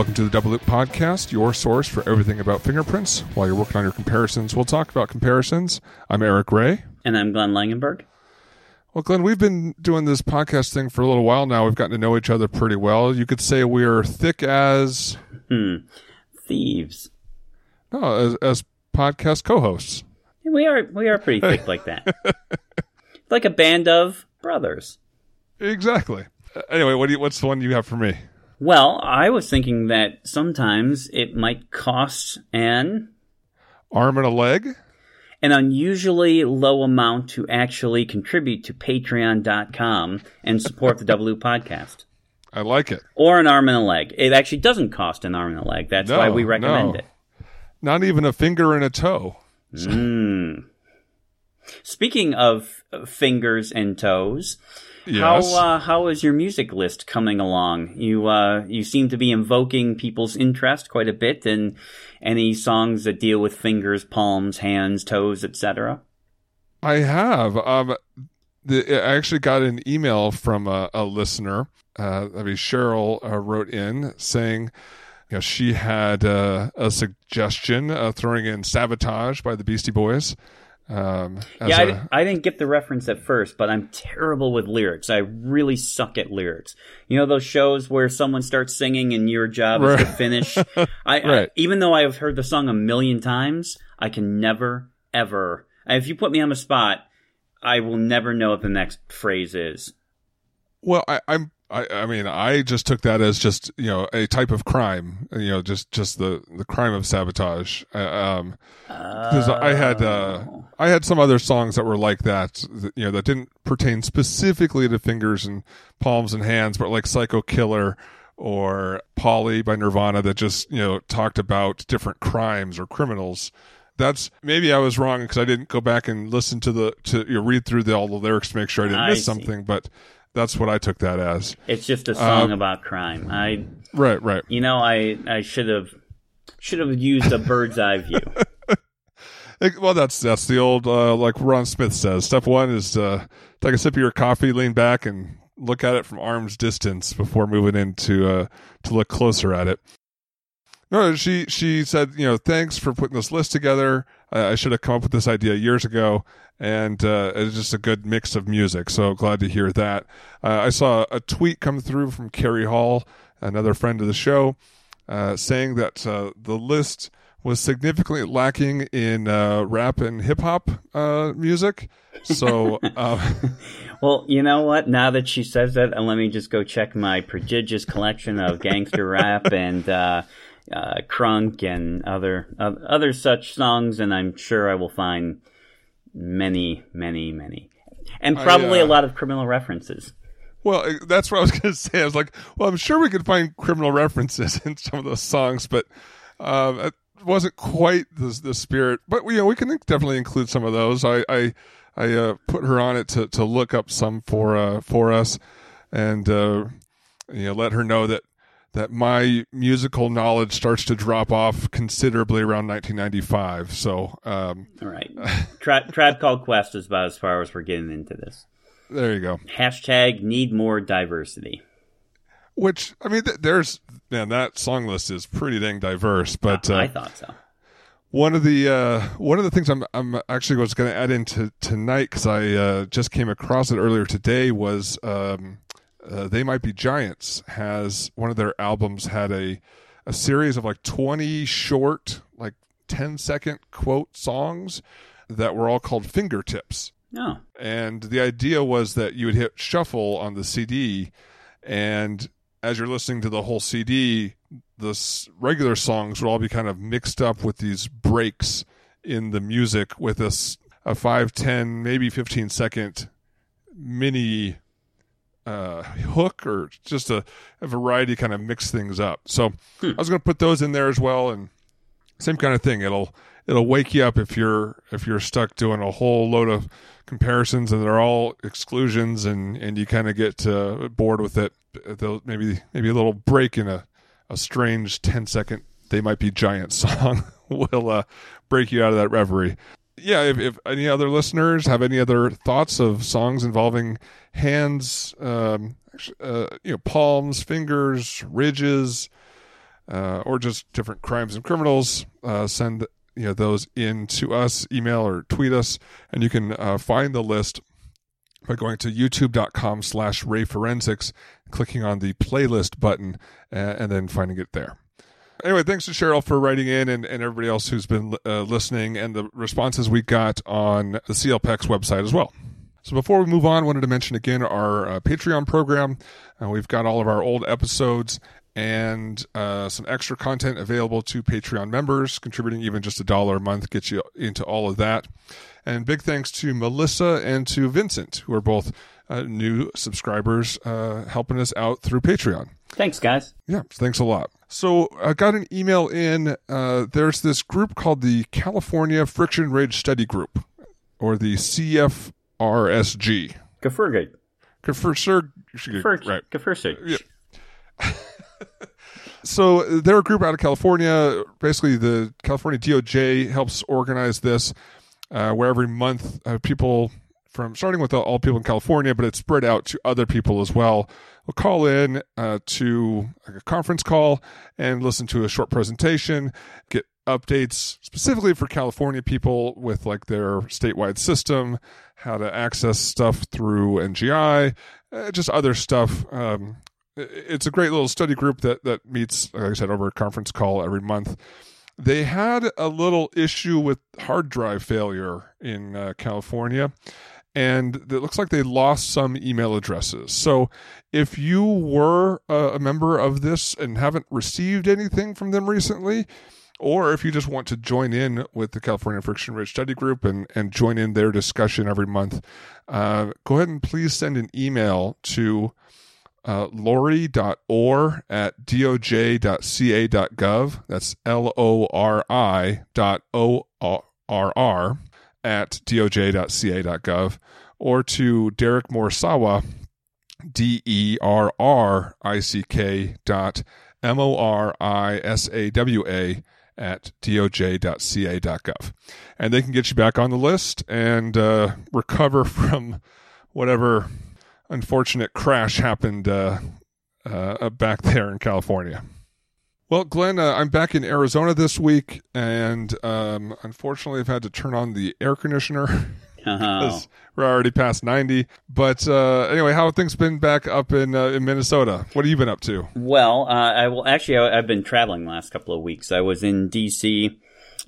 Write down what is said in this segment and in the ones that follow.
Welcome to the Double Loop Podcast, your source for everything about fingerprints. While you're working on your comparisons, we'll talk about comparisons. I'm Eric Ray. And I'm Glenn Langenberg. Well, Glenn, we've been doing this podcast thing for a little while now. We've gotten to know each other pretty well. You could say we're thick as. Hmm. Thieves. No, as, as podcast co hosts. We are we are pretty thick like that. like a band of brothers. Exactly. Anyway, what do you, what's the one you have for me? Well, I was thinking that sometimes it might cost an arm and a leg, an unusually low amount to actually contribute to patreon.com and support the W podcast. I like it. Or an arm and a leg. It actually doesn't cost an arm and a leg. That's No, why we recommend no. it. Not even a finger and a toe. Mm. Speaking of fingers and toes, Yes. how uh, how is your music list coming along? You uh, you seem to be invoking people's interest quite a bit in any songs that deal with fingers, palms, hands, toes, etc. I have. Um, the, I actually got an email from a, a listener. Uh, I mean, Cheryl uh, wrote in saying, you know, she had uh, a suggestion throwing in "Sabotage" by the Beastie Boys. Um, Yeah, I a- di- I didn't get the reference at first, but I'm terrible with lyrics. I really suck at lyrics. You know those shows where someone starts singing and your job is to finish. I, I even though I've heard the song a million times, I can never ever. If you put me on the spot, I will never know what the next phrase is. Well, I, I'm. I, I mean, I just took that as just you know a type of crime. You know, just just the the crime of sabotage. Uh, um, because I had uh, Oh. I had some other songs that were like that, that, you know, that didn't pertain specifically to fingers and palms and hands, but like Psycho Killer or Polly by Nirvana that just you know talked about different crimes or criminals. That's maybe I was wrong because I didn't go back and listen to the to you know, read through the, all the lyrics to make sure I didn't I miss see. something, but that's what I took that as. It's just a song Uh, about crime. I, Right, right. you know, I I should have should have used a bird's eye view. Like, Well, that's that's the old uh, like Ron Smith says. Step one is uh, take a sip of your coffee, lean back, and look at it from arm's distance before moving in to uh, to look closer at it. No, she she said, you know, thanks for putting this list together. I, I should have come up with this idea years ago, and uh, it's just a good mix of music. So glad to hear that. Uh, I saw a tweet come through from Carrie Hall, another friend of the show, uh, saying that uh, the list was significantly lacking in uh, rap and hip hop uh, music. So Well, you know what? Now that she says that, let me just go check my prodigious collection of gangster rap and uh, uh, crunk and other uh, other such songs, and I'm sure I will find many, many, many, and I, probably uh, a lot of criminal references. Well, that's what I was going to say. I was like, well, I'm sure we could find criminal references in some of those songs, but um, it wasn't quite the the spirit. But you know, we can definitely include some of those. I I, I uh, put her on it to, to look up some for uh, for us, and uh, you know, let her know that that my musical knowledge starts to drop off considerably around 1995. So um, All right, Tra- Tribe Called Quest is about as far as we're getting into this. there you go. Hashtag need more diversity. Which I mean, th- there's man, that song list is pretty dang diverse. But uh, I thought so. One of the uh, one of the things I'm I'm actually was going to add into tonight because I uh, just came across it earlier today was um, uh, they might be giants has one of their albums had a a series of like 20 short like 10 second quote songs that were all called fingertips. No, and the idea was that you would hit shuffle on the CD, and as you're listening to the whole CD, the regular songs would all be kind of mixed up with these breaks in the music with a, a 5, 10, maybe 15 second mini uh, hook or just a, a variety kind of mix things up. So I was going to put those in there as well, and same kind of thing. It'll it'll wake you up if you're if you're stuck doing a whole load of comparisons and they're all exclusions and and you kind of get uh, bored with it. They'll maybe maybe a little break in a a strange 10 second they might be giant song will uh, break you out of that reverie. Yeah, if, if any other listeners have any other thoughts of songs involving hands, um, uh, you know, palms, fingers, ridges, uh, or just different crimes and criminals, uh, send you know those in to us, email or tweet us, and you can uh, find the list by going to youtube.com slash rayforensics, clicking on the playlist button, uh, and then finding it there. Anyway, thanks to Cheryl for writing in and, and everybody else who's been uh, listening and the responses we got on the CLPEX website as well. So before we move on, I wanted to mention again our uh, Patreon program. Uh, we've got all of our old episodes and uh, some extra content available to Patreon members. Contributing even just a dollar a month gets you into all of that. And big thanks to Melissa and to Vincent, who are both uh, new subscribers, uh, helping us out through Patreon. Thanks, guys. Yeah, thanks a lot. So I got an email in. Uh, there's this group called the California Friction Ridge Study Group, or the CFRSG. Gefersur, Gefer- right. Gefersur. Yeah. so they're a group out of California. Basically, the California DOJ helps organize this, uh, where every month uh, people from starting with all people in California, but it's spread out to other people as well. Will call in uh, to a conference call and listen to a short presentation, get updates specifically for California people with like their statewide system, how to access stuff through NGI, uh, just other stuff. Um, it's a great little study group that that meets, like I said, over a conference call every month. They had a little issue with hard drive failure in uh, California, and it looks like they lost some email addresses. So, if you were a member of this and haven't received anything from them recently, or if you just want to join in with the California Friction Ridge Study Group and, and join in their discussion every month, uh, go ahead and please send an email to uh, lori.orr at doj.ca.gov. That's L O R I dot O R R at doj.ca.gov. Or to Derrick Morisawa, D E R R I C K dot M O R I S A W A at doj.ca.gov. And they can get you back on the list and uh, recover from whatever unfortunate crash happened uh, uh, back there in California. Well, Glenn, uh, I'm back in Arizona this week, and um, unfortunately, I've had to turn on the air conditioner. Oh. we're already past 90. But uh, anyway, how have things been back up in uh, in Minnesota? What have you been up to? Well, uh, I will actually. I, have been traveling the last couple of weeks. I was in D.C.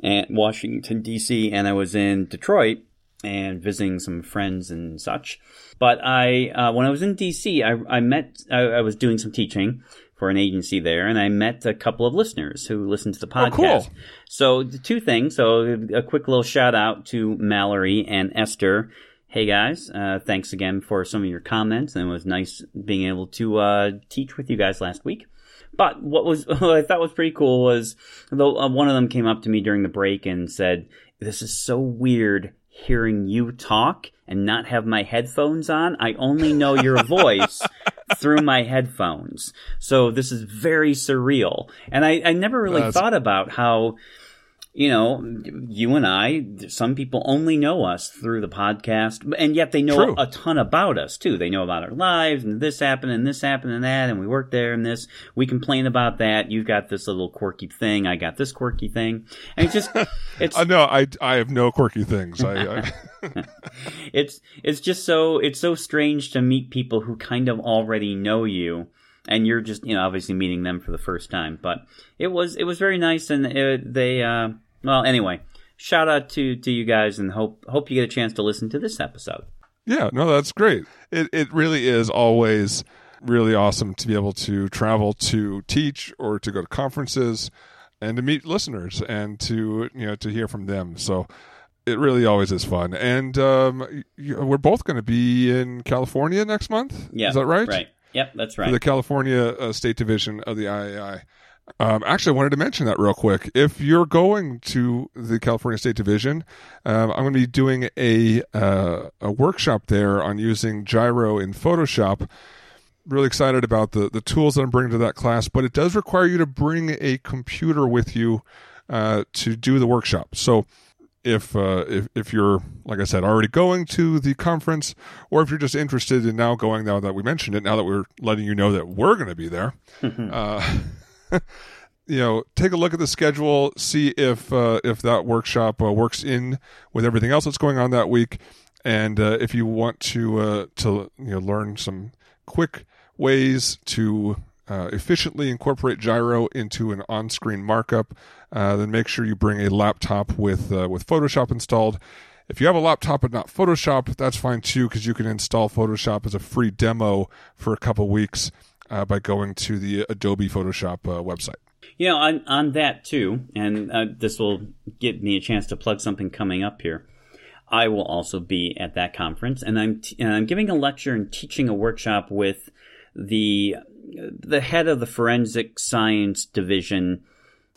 and Washington D.C. and I was in Detroit and visiting some friends and such. But I, uh, when I was in D.C., I, I met. I, I was doing some teaching for an agency there, and I met a couple of listeners who listened to the podcast. Oh, cool. So two things. So a quick little shout out to Mallory and Esther. Hey guys, uh, thanks again for some of your comments, and it was nice being able to uh, teach with you guys last week. But what was what I thought was pretty cool was though uh, one of them came up to me during the break and said, "This is so weird hearing you talk and not have my headphones on. I only know your voice through my headphones. So this is very surreal. And I, I never really That's- thought about how, you know, you and I, some people only know us through the podcast, and yet they know True. a ton about us too. They know about our lives and this happened and this happened and that, and we worked there and this. We complain about that. You've got this little quirky thing. I got this quirky thing. And it's just, it's, Uh, no, I, I have no quirky things. I, I it's it's just so it's so strange to meet people who kind of already know you and you're just you know obviously meeting them for the first time but it was it was very nice and it, they uh well anyway shout out to to you guys and hope hope you get a chance to listen to this episode Yeah, no, that's great. It it really is always really awesome to be able to travel to teach or to go to conferences and to meet listeners and to you know to hear from them. So it really always is fun. And um, we're both going to be in California next month. yeah is that right? right yep that's For right the California uh, State Division of the IAI. Um, actually, I wanted to mention that real quick. If you're going to the California State Division, um, I'm going to be doing a uh, a workshop there on using Gyro in Photoshop. Really excited about the the tools that I'm bringing to that class, but it does require you to bring a computer with you uh, to do the workshop. So if uh, if if you're like I said already going to the conference, or if you're just interested in now going now that we mentioned it, now that we're letting you know that we're going to be there, uh, you know, take a look at the schedule, see if uh, if that workshop uh, works in with everything else that's going on that week, and uh, if you want to uh, to you know learn some quick ways to uh, efficiently incorporate gyro into an on-screen markup, uh, then make sure you bring a laptop with with Photoshop installed. If you have a laptop but not Photoshop, that's fine too, because you can install Photoshop as a free demo for a couple weeks by going to the Adobe Photoshop website. You know, on, on that too, and uh, this will give me a chance to plug something coming up here. I will also be at that conference, and I'm t- and I'm giving a lecture and teaching a workshop with the the head of the forensic science division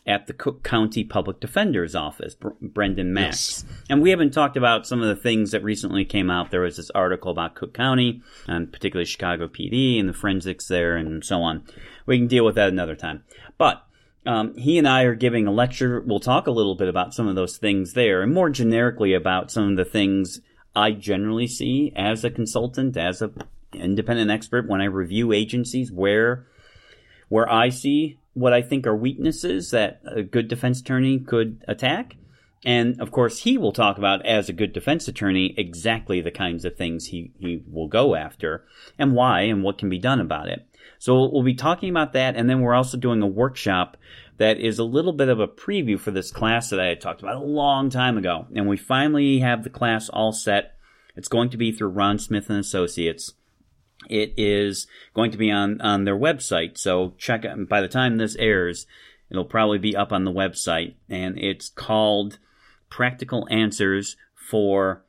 at the Cook County Public Defender's Office, Brendan Max. Yes. And we haven't talked about some of the things that recently came out. There was this article about Cook County, and particularly Chicago PD and the forensics there, and so on. We can deal with that another time. But um, he and I are giving a lecture. We'll talk a little bit about some of those things there, and more generically about some of the things I generally see as a consultant, as an independent expert when I review agencies where where I see what I think are weaknesses that a good defense attorney could attack. And of course, he will talk about, as a good defense attorney, exactly the kinds of things he, he will go after and why and what can be done about it. So we'll be talking about that, and then we're also doing a workshop that is a little bit of a preview for this class that I had talked about a long time ago. And we finally have the class all set. It's going to be through Ron Smith and Associates. It is going to be on, on their website. So check it. By the time this airs, it'll probably be up on the website. And it's called Practical Answers for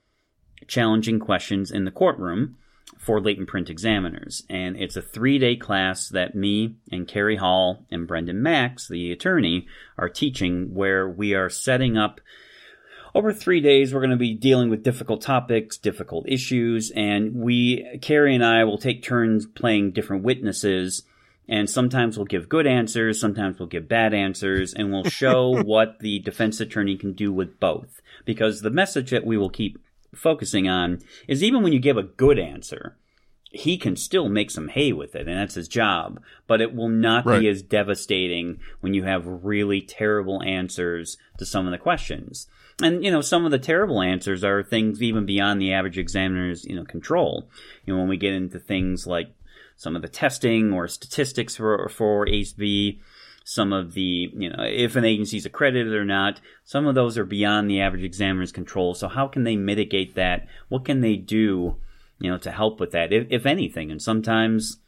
Challenging Questions in the Courtroom for latent print examiners. And it's a three day class that me and Carrie Hall and Brendan Max, the attorney, are teaching where we are setting up over three days, we're going to be dealing with difficult topics, difficult issues, and we, Carrie and I, will take turns playing different witnesses. And sometimes we'll give good answers, sometimes we'll give bad answers, and we'll show what the defense attorney can do with both. Because the message that we will keep focusing on is even when you give a good answer, he can still make some hay with it, and that's his job. But it will not right. be as devastating when you have really terrible answers to some of the questions. And you know, some of the terrible answers are things even beyond the average examiner's you know control. You know, when we get into things like some of the testing or statistics for for ACE-V, some of the, you know, if an agency is accredited or not, some of those are beyond the average examiner's control. So how can they mitigate that? What can they do, you know, to help with that, if, if anything? And sometimes,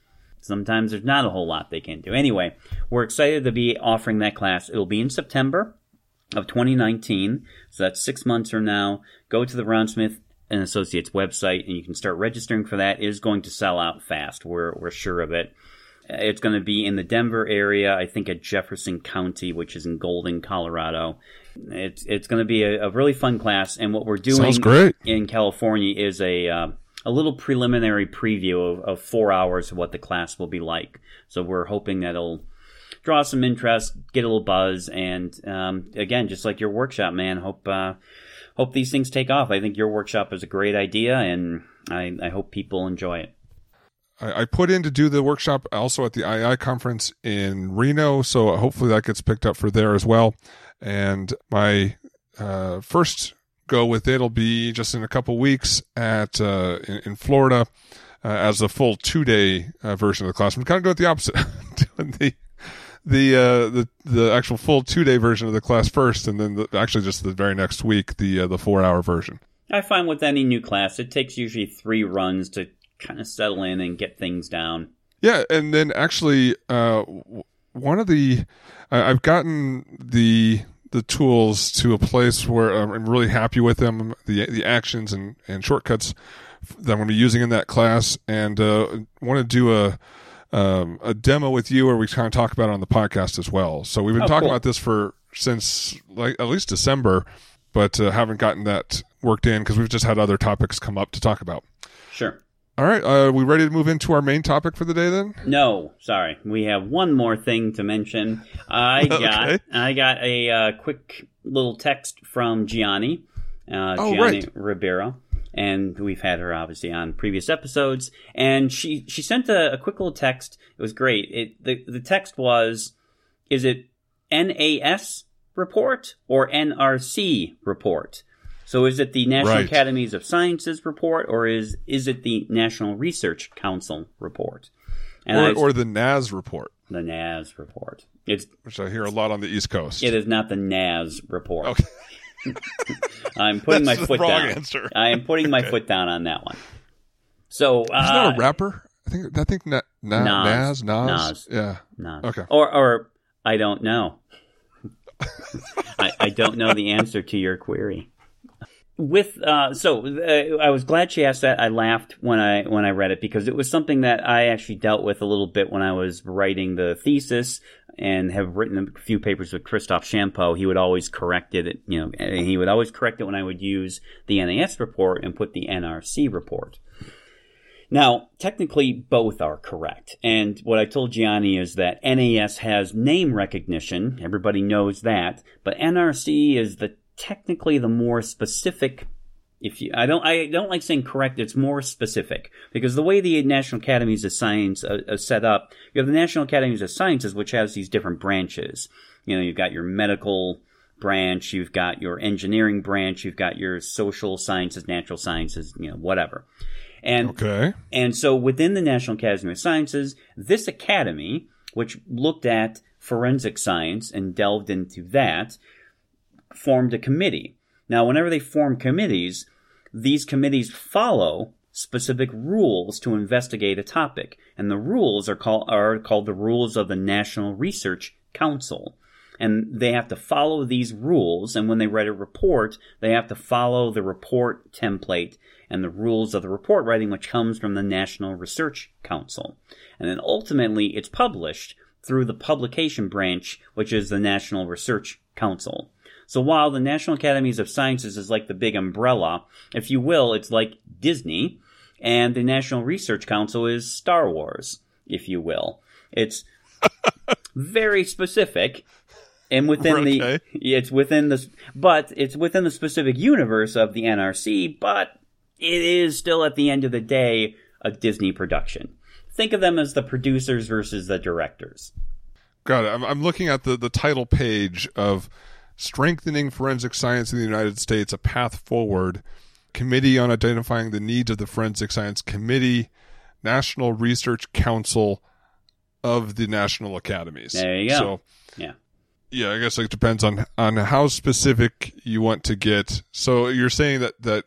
sometimes there's not a whole lot they can do. Anyway, we're excited to be offering that class. It'll be in September of 2019. So that's six months from now. Go to the Ron Smith and Associates website and you can start registering for that. It is going to sell out fast. We're, we're sure of it. It's going to be in the Denver area, I think at Jefferson County, which is in Golden, Colorado. It's it's going to be a, a really fun class, and what we're doing in California is a uh, a little preliminary preview of, of four hours of what the class will be like. So we're hoping that it'll draw some interest, get a little buzz, and um, again, just like your workshop, man, hope uh, hope these things take off. I think your workshop is a great idea, and I, I hope people enjoy it. I, I put in to do the workshop also at the IAI conference in Reno, so hopefully that gets picked up for there as well. And my uh, first go with it will be just in a couple weeks at uh, in, in, Florida uh, as a full two day uh, version of the class. I'm kind of doing the opposite, doing the the uh, the the actual full two day version of the class first, and then the, actually just the very next week the uh, the four hour version. I find with any new class, it takes usually three runs to kind of settle in and get things down. Yeah, and then actually, uh, one of the I've gotten the the tools to a place where I'm really happy with them, the the actions and, and shortcuts that I'm going to be using in that class, and uh, want to do a um, a demo with you where we kind of talk about it on the podcast as well. So we've been oh, talking cool. about this for since like at least December, but uh, haven't gotten that worked in because we've just had other topics come up to talk about. Sure. All right, uh, we ready to move into our main topic for the day then? No, sorry, we have one more thing to mention. I got. I got a uh, quick little text from Gianni, uh, oh, Gianni right. Ribeiro, and we've had her obviously on previous episodes. And she she sent a, a quick little text. It was great. It the the text was, "Is it NAS report or NRC report. So is it the National Right. Academies of Sciences report or is is it the National Research Council report? And Or, or the NAS report, the NAS report. It's which I hear a lot on the East Coast. it is not the NAS report. Okay. I'm putting my the foot wrong down. answer. I am putting my foot down on that one. So uh, Isn't that a rapper? I think I think Na, Na, Nas. Nas, Nas, Nas. Yeah. No. Okay. Or or I don't know. I, I don't know the answer to your query. With uh, so uh, I was glad she asked that. I laughed when I when I read it because it was something that I actually dealt with a little bit when I was writing the thesis and have written a few papers with Christophe Champod. He would always correct it, you know, he would always correct it when I would use the NAS report and put the NRC report. Now, technically, both are correct. And what I told Gianni is that NAS has name recognition. Everybody knows that. But NRC is the technically the more specific. If you, I don't, I don't like saying correct. It's more specific because the way the National Academies of Science are, are set up, you have the National Academies of Sciences, which has these different branches. You know, you've got your medical branch, you've got your engineering branch, you've got your social sciences, natural sciences, you know, whatever. And Okay. and so within the National Academy of Sciences, this academy, which looked at forensic science and delved into that, formed a committee. Now, whenever they form committees, these committees follow specific rules to investigate a topic, and the rules are called are called the rules of the National Research Council. And they have to follow these rules, and when they write a report, they have to follow the report template and the rules of the report writing, which comes from the National Research Council. And then ultimately, it's published through the publication branch, which is the National Research Council. So while the National Academies of Sciences is like the big umbrella, if you will, it's like Disney, and the National Research Council is Star Wars, if you will. It's very specific, and within the it's within the but it's within the specific universe of the NRC, but it is still at the end of the day a Disney production. Think of them as the producers versus the directors. Got it. I'm, I'm looking at the, the title page of Strengthening Forensic Science in the United States, a Path Forward, Committee on Identifying the Needs of the Forensic Science Committee, National Research Council of the National Academies. There you go. So, Yeah. yeah, I guess it depends on on how specific you want to get. So you're saying that that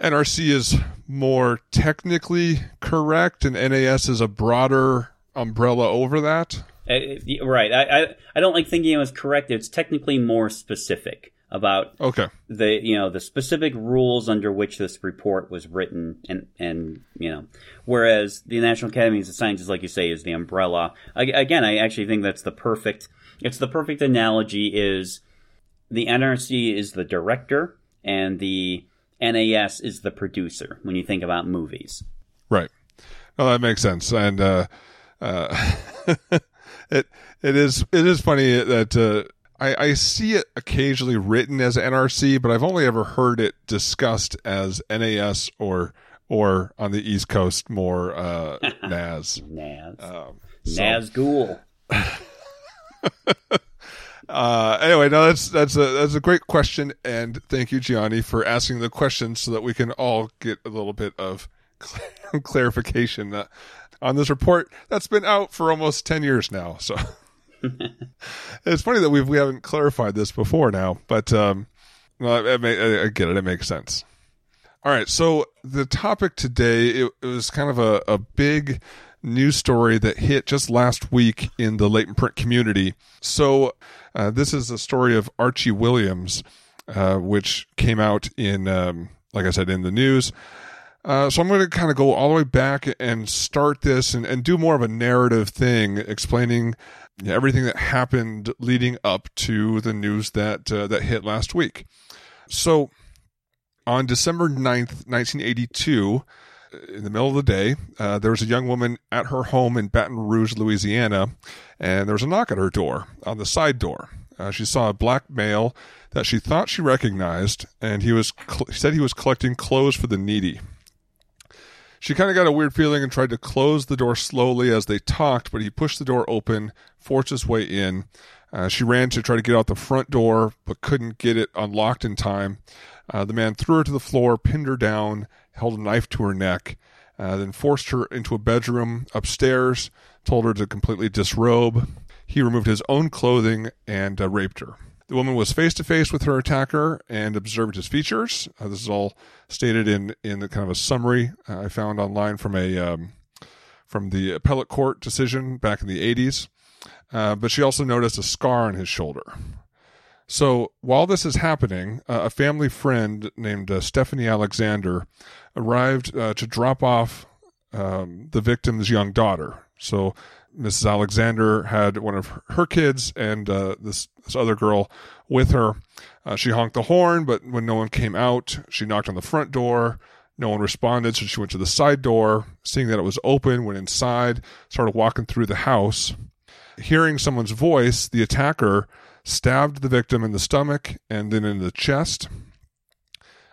NRC is more technically correct, and NAS is a broader umbrella over that. Right. I, I I don't like thinking it was correct. It's technically more specific about Okay. the you know the specific rules under which this report was written and and you know whereas the National Academies of Sciences like you say is the umbrella I, again I actually think that's the perfect it's the perfect analogy is the NRC is the director and the NAS is the producer when you think about movies Right. well that makes sense. And uh, uh, it it is it is funny that uh, I, I see it occasionally written as NRC, but I've only ever heard it discussed as NAS or or on the East Coast more uh, NAS. NAS Um, so- Nazgul Uh, anyway, no, that's that's a that's a great question, and thank you, Gianni, for asking the question so that we can all get a little bit of clarification. Uh, on this report that's been out for almost ten years now. So it's funny that we we haven't clarified this before now, but um, well, I, I, I get it; it makes sense. All right, so the topic today it, it was kind of a, a big news story that hit just last week in the latent print community. So uh, this is a story of Archie Williams, uh, which came out in, um, like I said, in the news. Uh, so I'm going to kind of go all the way back and start this and, and do more of a narrative thing, explaining everything that happened leading up to the news that uh, that hit last week. So on December 9th, 1982, in the middle of the day, uh, there was a young woman at her home in Baton Rouge, Louisiana, and there was a knock at her door on the side door. Uh, she saw a black male that she thought she recognized, and he was cl- said he was collecting clothes for the needy. She kind of got a weird feeling and tried to close the door slowly as they talked, but he pushed the door open, forced his way in. Uh, she ran to try to get out the front door, but couldn't get it unlocked in time. Uh, the man threw her to the floor, pinned her down, held a knife to her neck, uh, then forced her into a bedroom upstairs, told her to completely disrobe. He removed his own clothing and uh, raped her. The woman was face to face with her attacker and observed his features. Uh, this is all stated in in the kind of a summary uh, I found online from a um, from the appellate court decision back in the 80s. Uh, but she also noticed a scar on his shoulder. So while this is happening, uh, a family friend named uh, Stephanie Alexander arrived to drop off um, the victim's young daughter. So Mrs. Alexander had one of her kids and uh, this, this other girl with her. Uh, she honked the horn, but when no one came out, she knocked on the front door. No one responded, so she went to the side door. Seeing that it was open, went inside, started walking through the house. Hearing someone's voice, the attacker stabbed the victim in the stomach and then in the chest.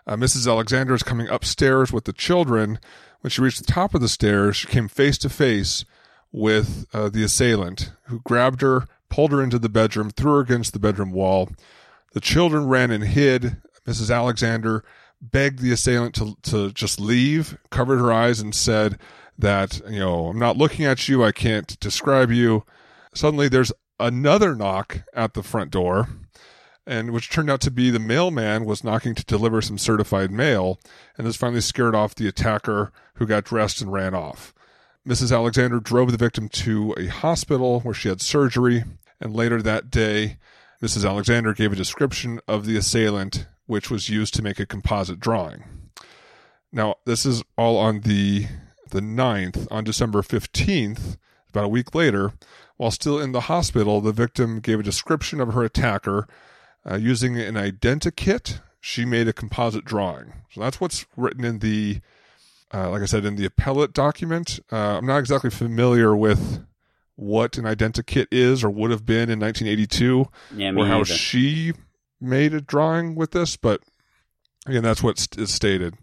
Uh, Mrs. Alexander is coming upstairs with the children. When she reached the top of the stairs, she came face to face with uh, the assailant, who grabbed her, pulled her into the bedroom, threw her against the bedroom wall. The children ran and hid. Mrs. Alexander begged the assailant to, to just leave, covered her eyes, and said that, you know, I'm not looking at you. I can't describe you. Suddenly, there's another knock at the front door, and which turned out to be the mailman was knocking to deliver some certified mail, and this finally scared off the attacker, who got dressed and ran off. Mrs. Alexander drove the victim to a hospital where she had surgery, and later that day, Mrs. Alexander gave a description of the assailant, which was used to make a composite drawing. Now, this is all on the the 9th. On December 15th, about a week later, while still in the hospital, the victim gave a description of her attacker. Uh, using an identikit, she made a composite drawing. So that's what's written in the, uh, like I said, in the appellate document. Uh, I'm not exactly familiar with what an identikit is or would have been in 1982, Yeah, or how neither. she made a drawing with this, but again, that's what st- is stated.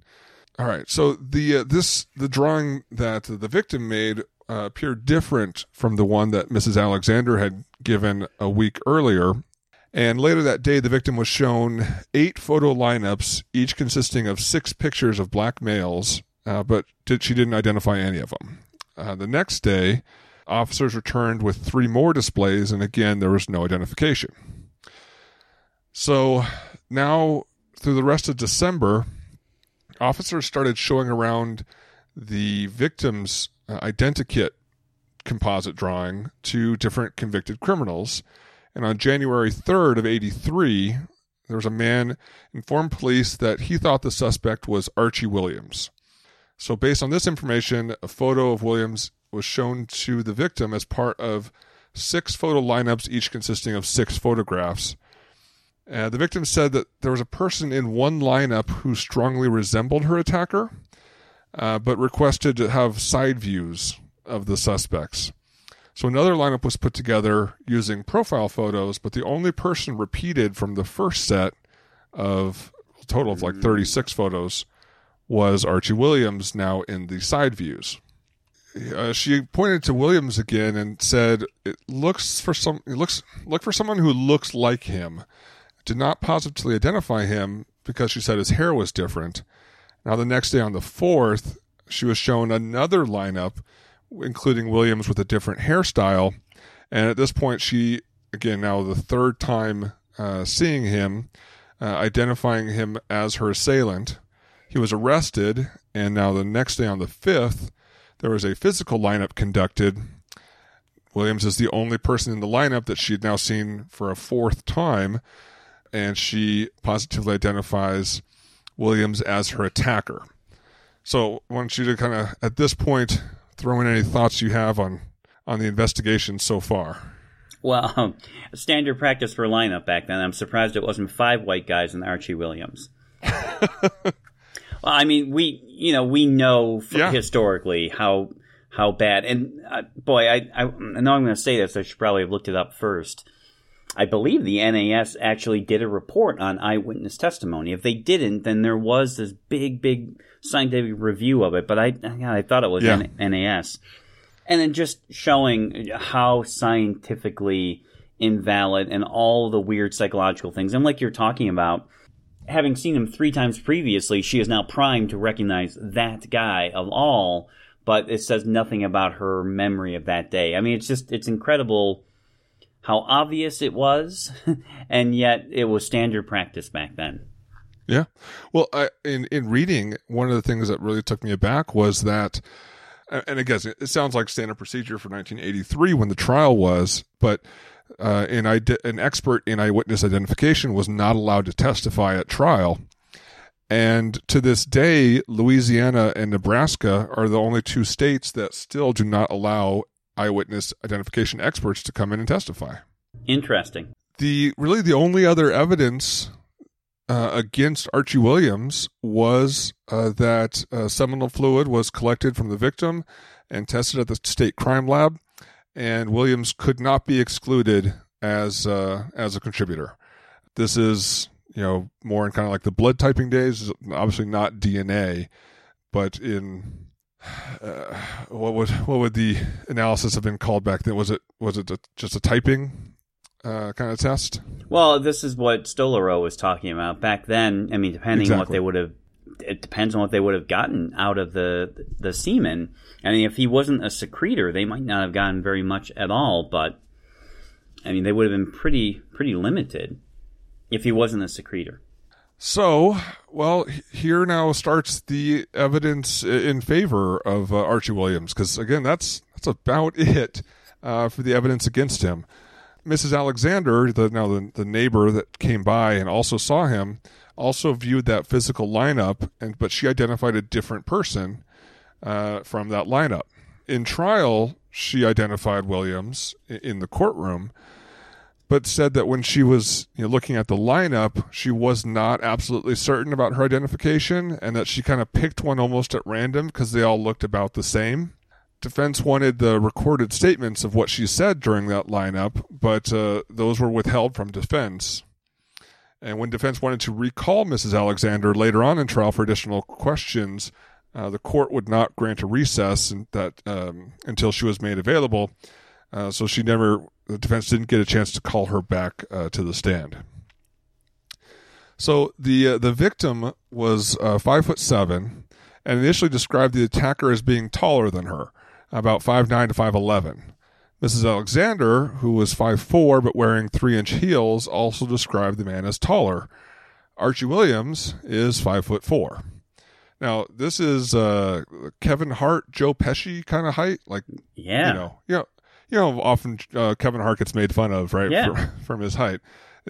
All right, so the uh, this the drawing that the victim made uh, appeared different from the one that Mrs. Alexander had given a week earlier. And later that day, the victim was shown eight photo lineups, each consisting of six pictures of black males, uh, but did, she didn't identify any of them. Uh, the next day, officers returned with three more displays, and again, there was no identification. So now, through the rest of December, officers started showing around the victim's uh, identikit composite drawing to different convicted criminals. And on January 3rd of 83, there was a man informed police that he thought the suspect was Archie Williams. So, based on this information, a photo of Williams was shown to the victim as part of six photo lineups, each consisting of six photographs. Uh, the victim said that there was a person in one lineup who strongly resembled her attacker, uh, but requested to have side views of the suspects. So another lineup was put together using profile photos, but the only person repeated from the first set of a total of like 36 photos was Archie Williams, now in the side views. Uh, she pointed to Williams again and said, "It looks for some. It looks look for someone who looks like him." Did not positively identify him because she said his hair was different. Now the next day on the fourth, she was shown another lineup, including Williams with a different hairstyle, and at this point, she again now the third time uh, seeing him, uh, identifying him as her assailant. He was arrested, and now the next day on the fifth, there was a physical lineup conducted. Williams is the only person in the lineup that she had now seen for a fourth time, and she positively identifies Williams as her attacker. So, I want you to kind of, at this point, throw in any thoughts you have on on the investigation so far. Well, standard practice for lineup back then. I'm surprised it wasn't five white guys and Archie Williams. well, I mean, we you know we know Yeah. historically how how bad. And uh, boy, I I, I know I'm going to say this. I should probably have looked it up first. I believe the NAS actually did a report on eyewitness testimony. If they didn't, then there was this big, big scientific review of it. But I, I thought it was Yeah. N- NAS, and then just showing how scientifically invalid and all the weird psychological things. And like you're talking about, having seen him three times previously, she is now primed to recognize that guy of all, but it says nothing about her memory of that day. I mean, it's just, it's incredible how obvious it was, and yet it was standard practice back then. Yeah. Well, I, in in reading, one of the things that really took me aback was that, and again, it sounds like standard procedure for 1983 when the trial was, but uh, an, an expert in eyewitness identification was not allowed to testify at trial. And to this day, Louisiana and Nebraska are the only two states that still do not allow eyewitness identification experts to come in and testify. Interesting. The really the only other evidence uh, against Archie Williams was uh, that uh, seminal fluid was collected from the victim and tested at the state crime lab, and Williams could not be excluded as uh, as a contributor. This is you know more in kind of like the blood typing days, obviously not DNA, but in uh, what would what would the analysis have been called back then? Was it was it a, just a typing uh, kind of test? Well, this is what Stolaro was talking about back then. I mean, depending exactly. on what they would have, it depends on what they would have gotten out of the the semen. I mean, if he wasn't a secretor, they might not have gotten very much at all. But I mean, they would have been pretty pretty limited if he wasn't a secretor. So, well, here now starts the evidence in favor of uh, Archie Williams because again, that's that's about it uh, for the evidence against him. Mrs. Alexander, the now the, the neighbor that came by and also saw him, also viewed that physical lineup, and but she identified a different person uh, from that lineup. In trial, she identified Williams in the courtroom, but said that when she was you know, looking at the lineup, she was not absolutely certain about her identification, and that she kind of picked one almost at random because they all looked about the same defense wanted the recorded statements of what she said during that lineup, but uh, those were withheld from defense. And when defense wanted to recall Mrs. Alexander later on in trial for additional questions, uh, the court would not grant a recess that um, until she was made available. Uh, so she never, the defense didn't get a chance to call her back uh, to the stand. So the uh, the victim was uh, five foot seven, and initially described the attacker as being taller than her about 5'9 to 5'11. Mrs. Alexander, who was 5'4 but wearing 3 inch heels, also described the man as taller. Archie Williams is 5'4. Now, this is uh, Kevin Hart, Joe Pesci kind of height. Like, yeah. You know, you know, you know often uh, Kevin Hart gets made fun of, right? Yeah. For, from his height.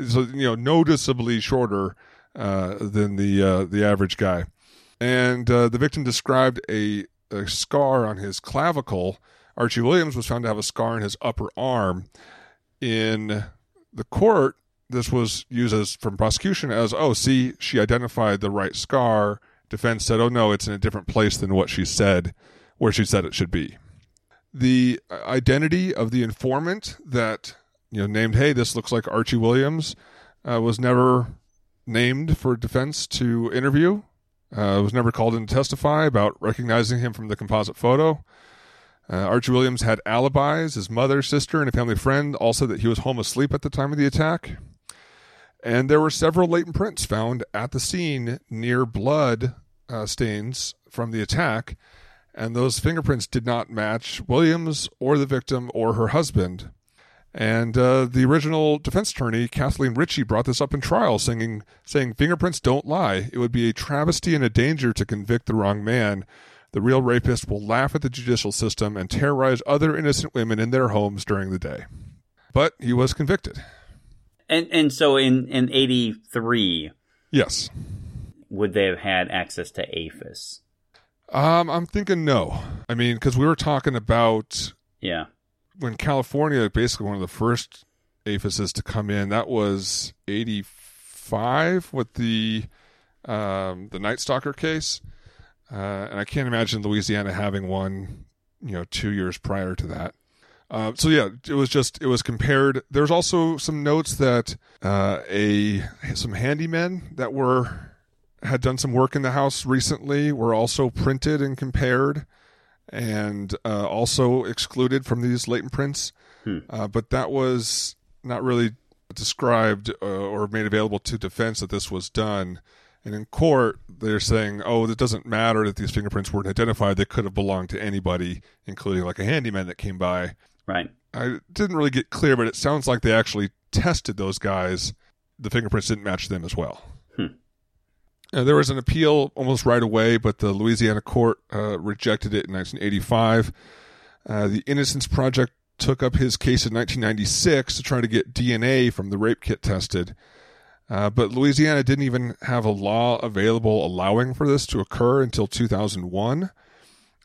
So, you know, noticeably shorter uh, than the uh, the average guy. And uh, the victim described a a scar on his clavicle. Archie Williams was found to have a scar in his upper arm. In the court, this was used as from prosecution as, oh, see, she identified the right scar. Defense said, oh no, it's in a different place than what she said, where she said it should be. The identity of the informant that you know named, hey, this looks like Archie Williams, uh, was never named for defense to interview. Uh, was never called in to testify about recognizing him from the composite photo. Uh, Archie Williams had alibis. His mother, sister, and a family friend all said that he was home asleep at the time of the attack. And there were several latent prints found at the scene near blood uh, stains from the attack, and those fingerprints did not match Williams or the victim or her husband. And uh, the original defense attorney, Kathleen Ritchie, brought this up in trial, singing, saying, Fingerprints don't lie. It would be a travesty and a danger to convict the wrong man. The real rapist will laugh at the judicial system and terrorize other innocent women in their homes during the day. But he was convicted. And and so in, in 83. Yes. Would they have had access to AFIS? Um, I'm thinking no. I mean, because we were talking about. Yeah when California, basically one of the first aphises to come in, that was '85 with the um, the Night Stalker case, uh, and I can't imagine Louisiana having one, you know, two years prior to that. Uh, so yeah, it was just it was compared. There's also some notes that uh, a some handymen that were had done some work in the house recently were also printed and compared and uh, also excluded from these latent prints. Hmm. Uh, but that was not really described uh, or made available to defense that this was done. And in court, they're saying, oh, it doesn't matter that these fingerprints weren't identified. They could have belonged to anybody, including like a handyman that came by. Right. I didn't really get clear, but it sounds like they actually tested those guys. The fingerprints didn't match them as well. Hmm. Uh, there was an appeal almost right away, but the Louisiana court uh, rejected it in 1985. Uh, the Innocence Project took up his case in 1996 to try to get DNA from the rape kit tested. Uh, but Louisiana didn't even have a law available allowing for this to occur until 2001.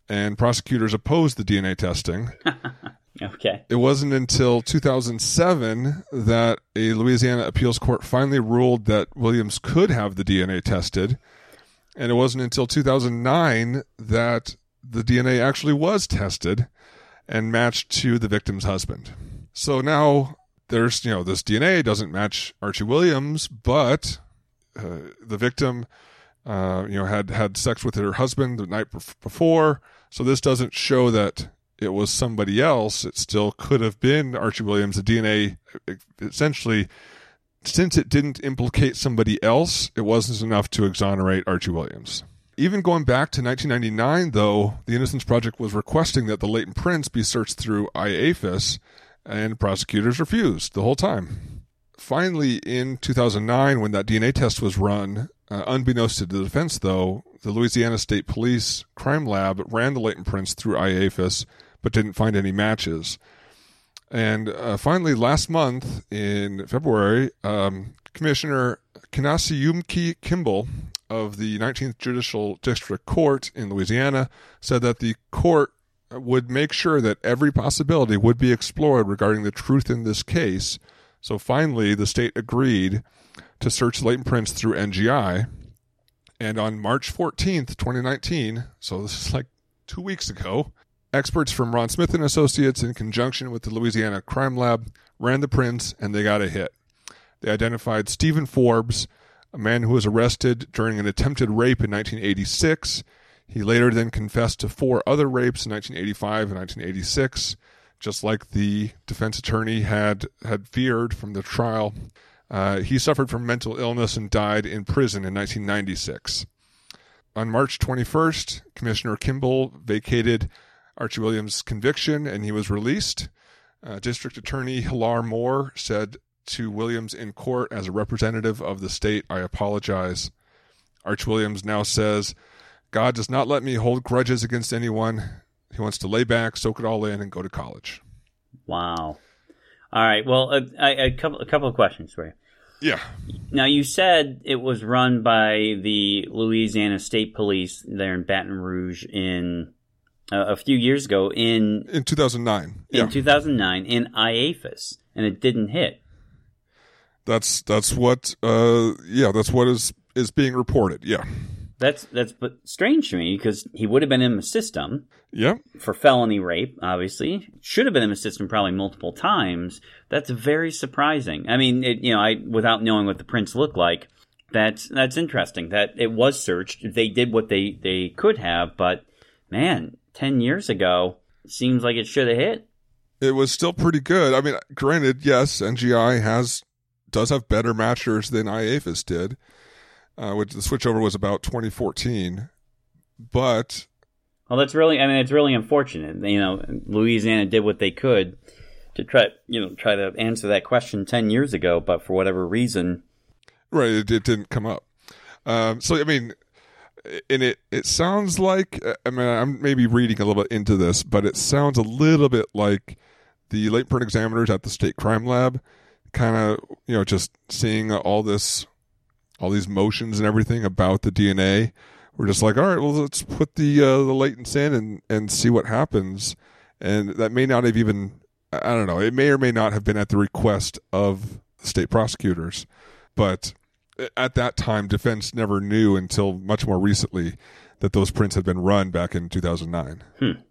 And prosecutors opposed the DNA testing. okay. It wasn't until 2007 that a Louisiana appeals court finally ruled that Williams could have the DNA tested. And it wasn't until 2009 that the DNA actually was tested and matched to the victim's husband. So now there's you know this DNA doesn't match Archie Williams, but uh, the victim uh, you know had had sex with her husband the night before, so this doesn't show that it was somebody else. It still could have been Archie Williams. The DNA essentially. Since it didn't implicate somebody else, it wasn't enough to exonerate Archie Williams. Even going back to 1999, though, the Innocence Project was requesting that the latent prints be searched through IAFIS, and prosecutors refused the whole time. Finally, in 2009, when that DNA test was run, uh, unbeknownst to the defense, though, the Louisiana State Police crime lab ran the latent prints through IAFIS but didn't find any matches. And uh, finally, last month in February, um, Commissioner Kanasiyumki Kimball of the 19th Judicial District Court in Louisiana said that the court would make sure that every possibility would be explored regarding the truth in this case. So finally, the state agreed to search latent prints through NGI. And on March 14th, 2019, so this is like two weeks ago, experts from Ron Smith and Associates, in conjunction with the Louisiana Crime Lab, ran the prints and they got a hit. They identified Stephen Forbes, a man who was arrested during an attempted rape in 1986 he later then confessed to four other rapes in 1985 and 1986, just like the defense attorney had had feared from the trial. Uh, he suffered from mental illness and died in prison in 1996. On March 21st, Commissioner Kimball vacated Archie Williams' conviction and he was released. Uh, District Attorney Hillar Moore said to Williams in court as a representative of the state, I apologize. Arch Williams now says, God does not let me hold grudges against anyone. He wants to lay back, soak it all in, and go to college. Wow. All right. Well, a, couple a couple of questions for you. Yeah. Now you said it was run by the Louisiana State Police there in Baton Rouge in uh, a few years ago in in 2009. In yeah. 2009 in IAFIS, and it didn't hit. That's that's what. Uh, yeah, that's what is is being reported. Yeah. That's that's but strange to me because he would have been in the system. Yep. For felony rape, obviously, should have been in the system probably multiple times. That's very surprising. I mean, it, you know, I without knowing what the prints look like, that's that's interesting. That it was searched. They did what they they could have, but man, ten years ago, seems like it should have hit. It was still pretty good. I mean, granted, yes, NGI has does have better matchers than IAFIS did uh, which the switchover was about 2014. But well, that's really I mean it's really unfortunate. You know, Louisiana did what they could to try you know try to answer that question 10 years ago, but for whatever reason, right, it, it didn't come up. Um, so I mean, and it it sounds like I mean I'm maybe reading a little bit into this, but it sounds a little bit like the late print examiners at the state crime lab, kind of you know just seeing all this all these motions and everything about the DNA. We're just like, all right, well, let's put the uh, the latents in and and see what happens. And that may not have even, I don't know, it may or may not have been at the request of state prosecutors, but at that time, defense never knew until much more recently that those prints had been run back in 2009. Hmm.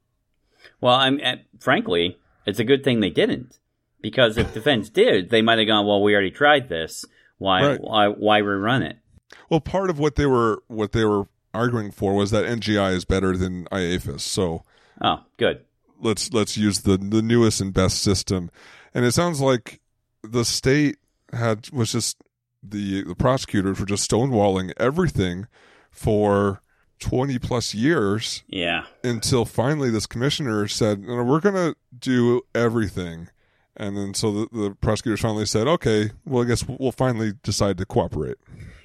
Well, I'm frankly, it's a good thing they didn't, because if defense did, they might have gone, well, we already tried this why right. why why rerun it? Well, part of what they were what they were arguing for was that NGI is better than IAFIS. So Oh, good. Let's let's use the the newest and best system. And it sounds like the state had was just the the prosecutors were just stonewalling everything for 20 plus years Yeah. until finally this commissioner said, no, we're going to do everything. And then so the, the prosecutors finally said, okay, well, I guess we'll finally decide to cooperate.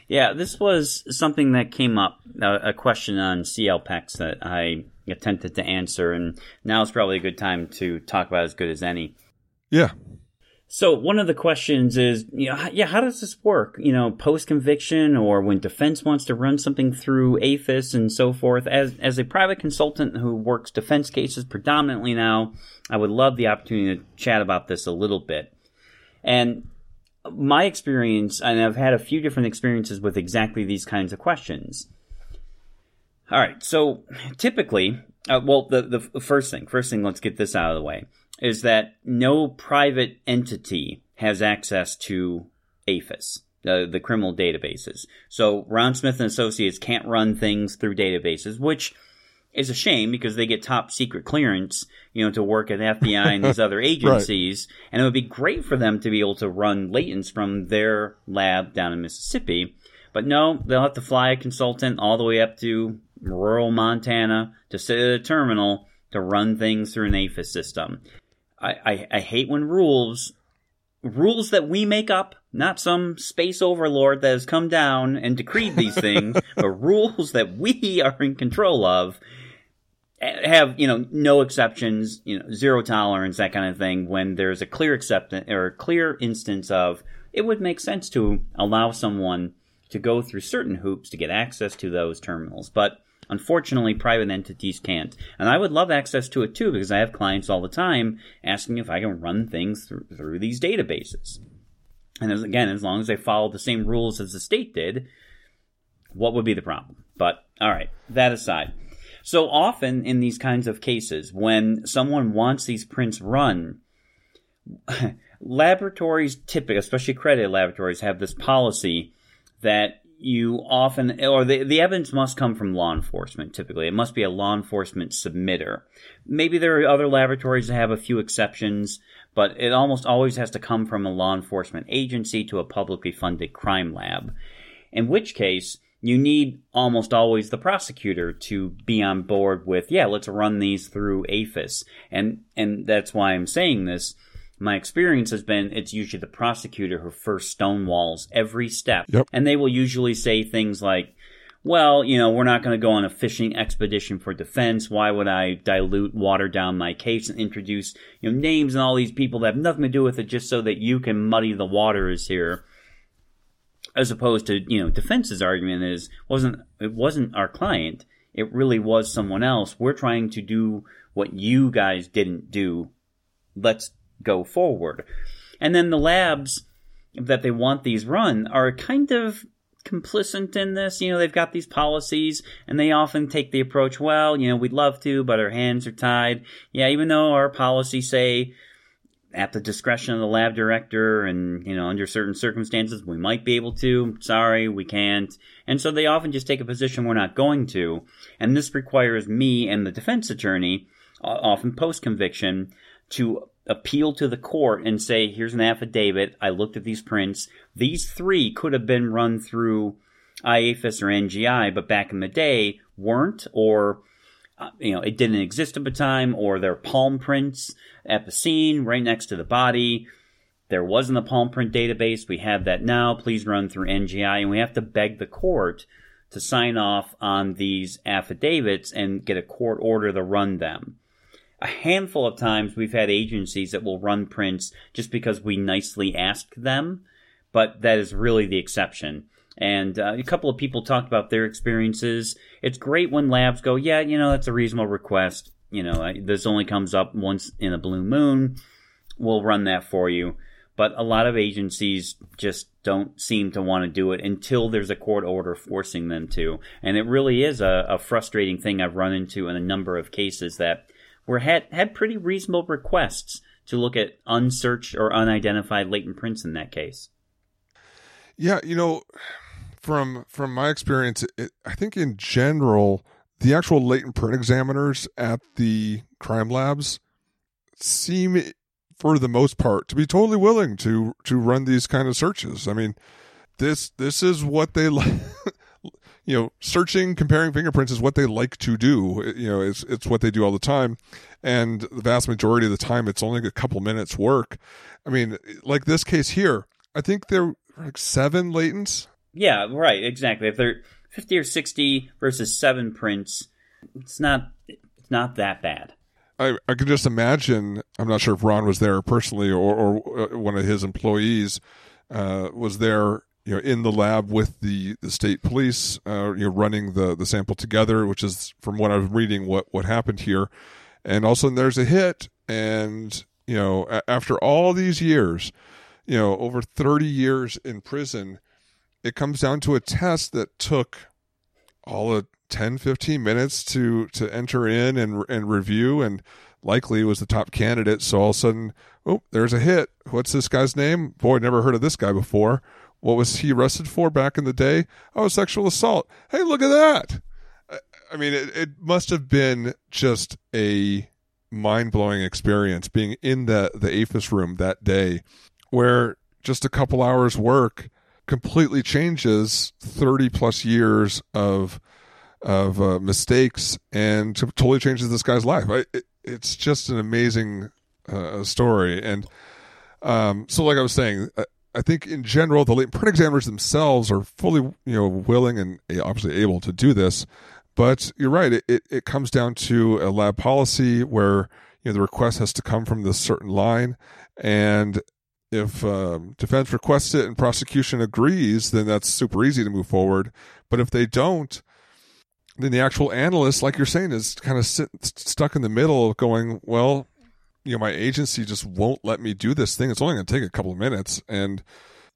Yeah, this was something that came up, a, a question on CLPEX that I attempted to answer, and now is probably a good time to talk about as good as any. Yeah. So one of the questions is, you know, yeah, how does this work? You know, post conviction or when defense wants to run something through AFIS and so forth. As as a private consultant who works defense cases predominantly now, I would love the opportunity to chat about this a little bit. And my experience, and I've had a few different experiences with exactly these kinds of questions. All right, so typically, uh, well, the the first thing, first thing, let's get this out of the way, is that no private entity has access to AFIS, the the criminal databases. So Ron Smith and Associates can't run things through databases, which is a shame because they get top secret clearance, you know, to work at FBI and these other agencies, and it would be great for them to be able to run latents from their lab down in Mississippi. But no, they'll have to fly a consultant all the way up to rural Montana to sit at a terminal to run things through an AFIS system. I, I, I hate when rules rules that we make up, not some space overlord that has come down and decreed these things, but rules that we are in control of eh, have you know no exceptions, you know zero tolerance, that kind of thing. When there's a clear acceptance or a clear instance of it would make sense to allow someone to go through certain hoops to get access to those terminals, but unfortunately private entities can't. And I would love access to it too because I have clients all the time asking if I can run things through, through these databases. And as, again, as long as they follow the same rules as the state did, what would be the problem? But all right, that aside. So often in these kinds of cases, when someone wants these prints run, laboratories typically, especially accredited laboratories, have this policy that you often, or the, the evidence must come from law enforcement typically. It must be a law enforcement submitter. Maybe there are other laboratories that have a few exceptions, but it almost always has to come from a law enforcement agency to a publicly funded crime lab. In which case, you need almost always the prosecutor to be on board with, yeah, let's run these through AFIS. And, and that's why I'm saying this. My experience has been it's usually the prosecutor who first stonewalls every step. Yep. And they will usually say things like, well, you know, we're not going to go on a fishing expedition for defense. Why would I dilute, water down my case and introduce, you know, names and all these people that have nothing to do with it just so that you can muddy the waters here? As opposed to, you know, defense's argument is wasn't it wasn't our client. It really was someone else. We're trying to do what you guys didn't do. Let's go forward. And then the labs that they want these run are kind of complicit in this. You know, they've got these policies and they often take the approach, well, you know, we'd love to, but our hands are tied. Yeah, even though our policies say at the discretion of the lab director and, you know, under certain circumstances, we might be able to. Sorry, we can't. And so they often just take a position we're not going to. And this requires me and the defense attorney, often post conviction, to appeal to the court and say, here's an affidavit. I looked at these prints. These three could have been run through IAFIS or NGI, but back in the day weren't, or, uh, you know, it didn't exist at the time, or they're palm prints at the scene right next to the body. There wasn't a palm print database. We have that now. Please run through NGI. And we have to beg the court to sign off on these affidavits and get a court order to run them a handful of times we've had agencies that will run prints just because we nicely ask them, but that is really the exception. And uh, a couple of people talked about their experiences. It's great when labs go, yeah, you know, that's a reasonable request. You know, this only comes up once in a blue moon. We'll run that for you. But a lot of agencies just don't seem to want to do it until there's a court order forcing them to. And it really is a, a frustrating thing I've run into in a number of cases that were had had pretty reasonable requests to look at unsearched or unidentified latent prints in that case. Yeah, you know, from from my experience, it, I think in general, the actual latent print examiners at the crime labs seem for the most part, to be totally willing to to run these kind of searches. I mean, this this is what they like. You know, searching, comparing fingerprints is what they like to do. You know, it's it's what they do all the time, and the vast majority of the time, it's only a couple minutes work. I mean, like this case here, I think there were like seven latents. Yeah, right, exactly. If they're fifty or sixty versus seven prints, it's not it's not that bad. I, I can just imagine. I'm not sure if Ron was there personally or, or uh, one of his employees uh, was there, you know, in the lab with the, the state police, uh, you know, running the, the sample together, which is from what I was reading what what happened here, and also there's a hit, and you know, a- after all these years, you know, over 30 years in prison, it comes down to a test that took all of 10 15 minutes to to enter in and and review. And likely was the top candidate. So all of a sudden oh there's a hit. What's this guy's name? Boy never heard of this guy before what was he arrested for back in the day oh sexual assault hey look at that I- mean it, it must have been just a mind-blowing experience being in the the AFIS room that day where just a couple hours work completely changes 30 plus years of of uh, mistakes and totally changes this guy's life. I, it, it's just an amazing uh, story. And um, so, like I was saying, I, think in general, the print examiners themselves are fully, you know, willing and obviously able to do this. But you're right; it, it, it comes down to a lab policy where you know the request has to come from this certain line, and if um, defense requests it and prosecution agrees, then that's super easy to move forward. But if they don't, then the actual analyst, like you're saying, is kind of sit, stuck in the middle going, well, you know, my agency just won't let me do this thing. It's only going to take a couple of minutes, and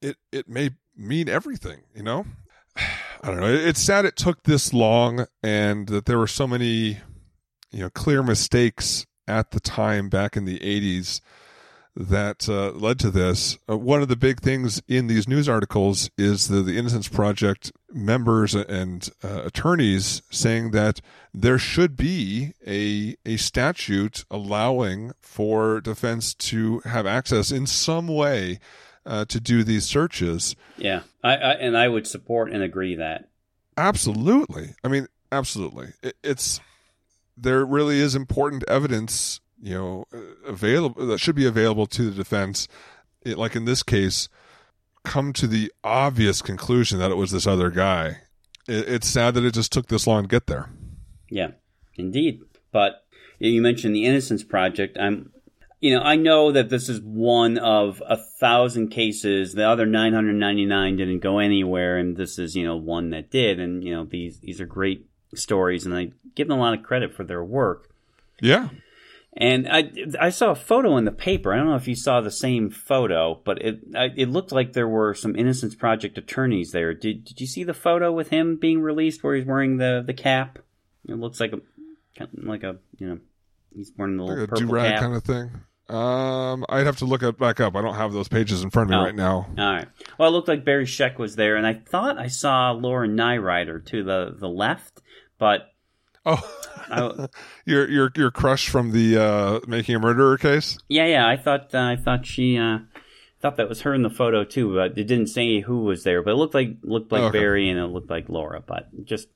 it it may mean everything. You know, I don't know. It's sad it took this long, and that there were so many, you know, clear mistakes at the time back in the '80s that uh, led to this. Uh, one of the big things in these news articles is the, the Innocence Project members and uh, attorneys saying that there should be a a statute allowing for defense to have access in some way uh, to do these searches. Yeah, I, I and I would support and agree that. Absolutely. I mean, absolutely. It, it's there really is important evidence you know available that should be available to the defense it, like in this case come to the obvious conclusion that it was this other guy it, it's sad that it just took this long to get there Yeah, indeed. But you mentioned the Innocence Project. I'm, you know, I know that this is one of a thousand cases. The other 999 didn't go anywhere, and this is, you know, one that did. And you know, these these are great stories, and I give them a lot of credit for their work. yeah And I, I saw a photo in the paper. I don't know if you saw the same photo, but it I, it looked like there were some Innocence Project attorneys there. Did Did you see the photo with him being released where he's wearing the, the cap? It looks like a like a you know he's wearing the little like purple cap. kind of thing um i'd have to look it back up i don't have those pages in front of me Oh. right now All right. Well, it looked like Barry Scheck was there, and I thought I saw Laura Nirider to the the left, but oh I, your your your crush from the uh making a murderer case Yeah, yeah. I thought uh, I thought she uh, thought that was her in the photo too, but it didn't say who was there. But it looked like looked like Okay. Barry and it looked like Laura. But just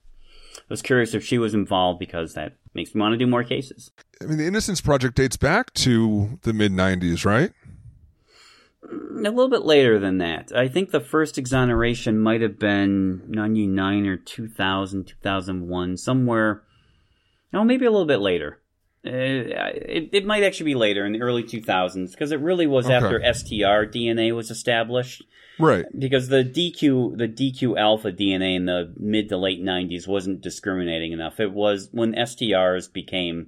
I was curious if she was involved because that makes me want to do more cases. i mean the innocence project dates back to the mid 90s right A little bit later than that. I think the first exoneration might have been 99 or 2000, 2001, somewhere. No, maybe a little bit later. Uh, it, it might actually be later in the early 2000s because it really was Okay. after STR DNA was established. right because the DQ the DQ alpha DNA in the mid to late 90s wasn't discriminating enough. It was when STRs became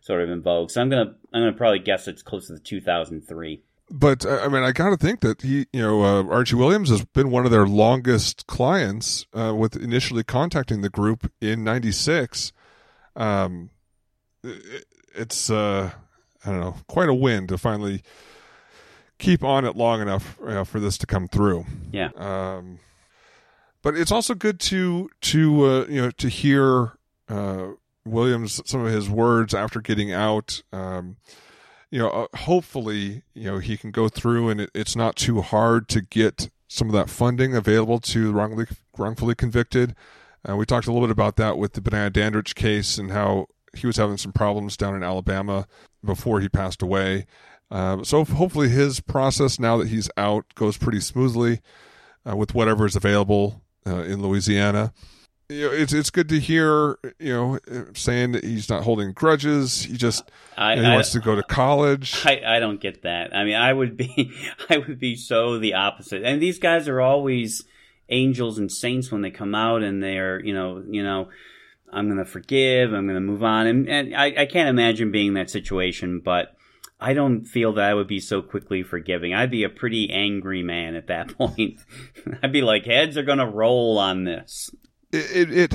sort of in vogue. So I'm gonna I'm gonna probably guess it's close to the 2003. but uh, I mean, I got to think that he, you know, uh, Archie Williams has been one of their longest clients uh, with initially contacting the group in '96. Um, it, it's uh, I don't know, quite a win to finally keep on it long enough you know, for this to come through. Yeah. Um, but it's also good to to uh, you know to hear uh, Williams some of his words after getting out. Um, you know, uh, hopefully, you know, he can go through and it, it's not too hard to get some of that funding available to wrongly wrongfully convicted. Uh, we talked a little bit about that with the Benaiah Dandridge case and how he was having some problems down in Alabama before he passed away. Uh, so hopefully his process now that he's out goes pretty smoothly uh, with whatever is available uh, in Louisiana. You know, it's it's good to hear you know saying that he's not holding grudges. He just I, he I- wants to go to college. I, I don't get that. I mean, I would be I would be so the opposite. And these guys are always angels and saints when they come out and they're you know you know I'm gonna forgive. I'm gonna move on. And, and I, I can't imagine being in that situation, but. I don't feel that I would be so quickly forgiving. I'd be a pretty angry man at that point. I'd be like, heads are gonna roll on this. It it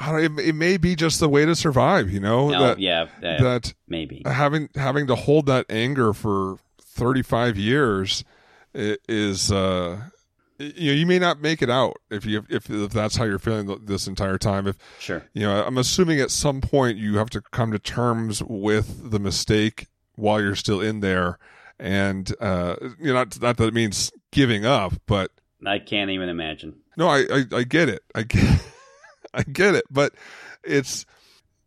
it, it, may be just the way to survive. You know No, that yeah, uh, that maybe. having having to hold that anger for 35 years is uh you know you may not make it out if you if, if that's how you're feeling this entire time if Sure. you know i'm assuming at some point you have to come to terms with the mistake while you're still in there and uh you know not, not that it means giving up but I can't even imagine. no, I, I, I get it. I get, I get it. But it's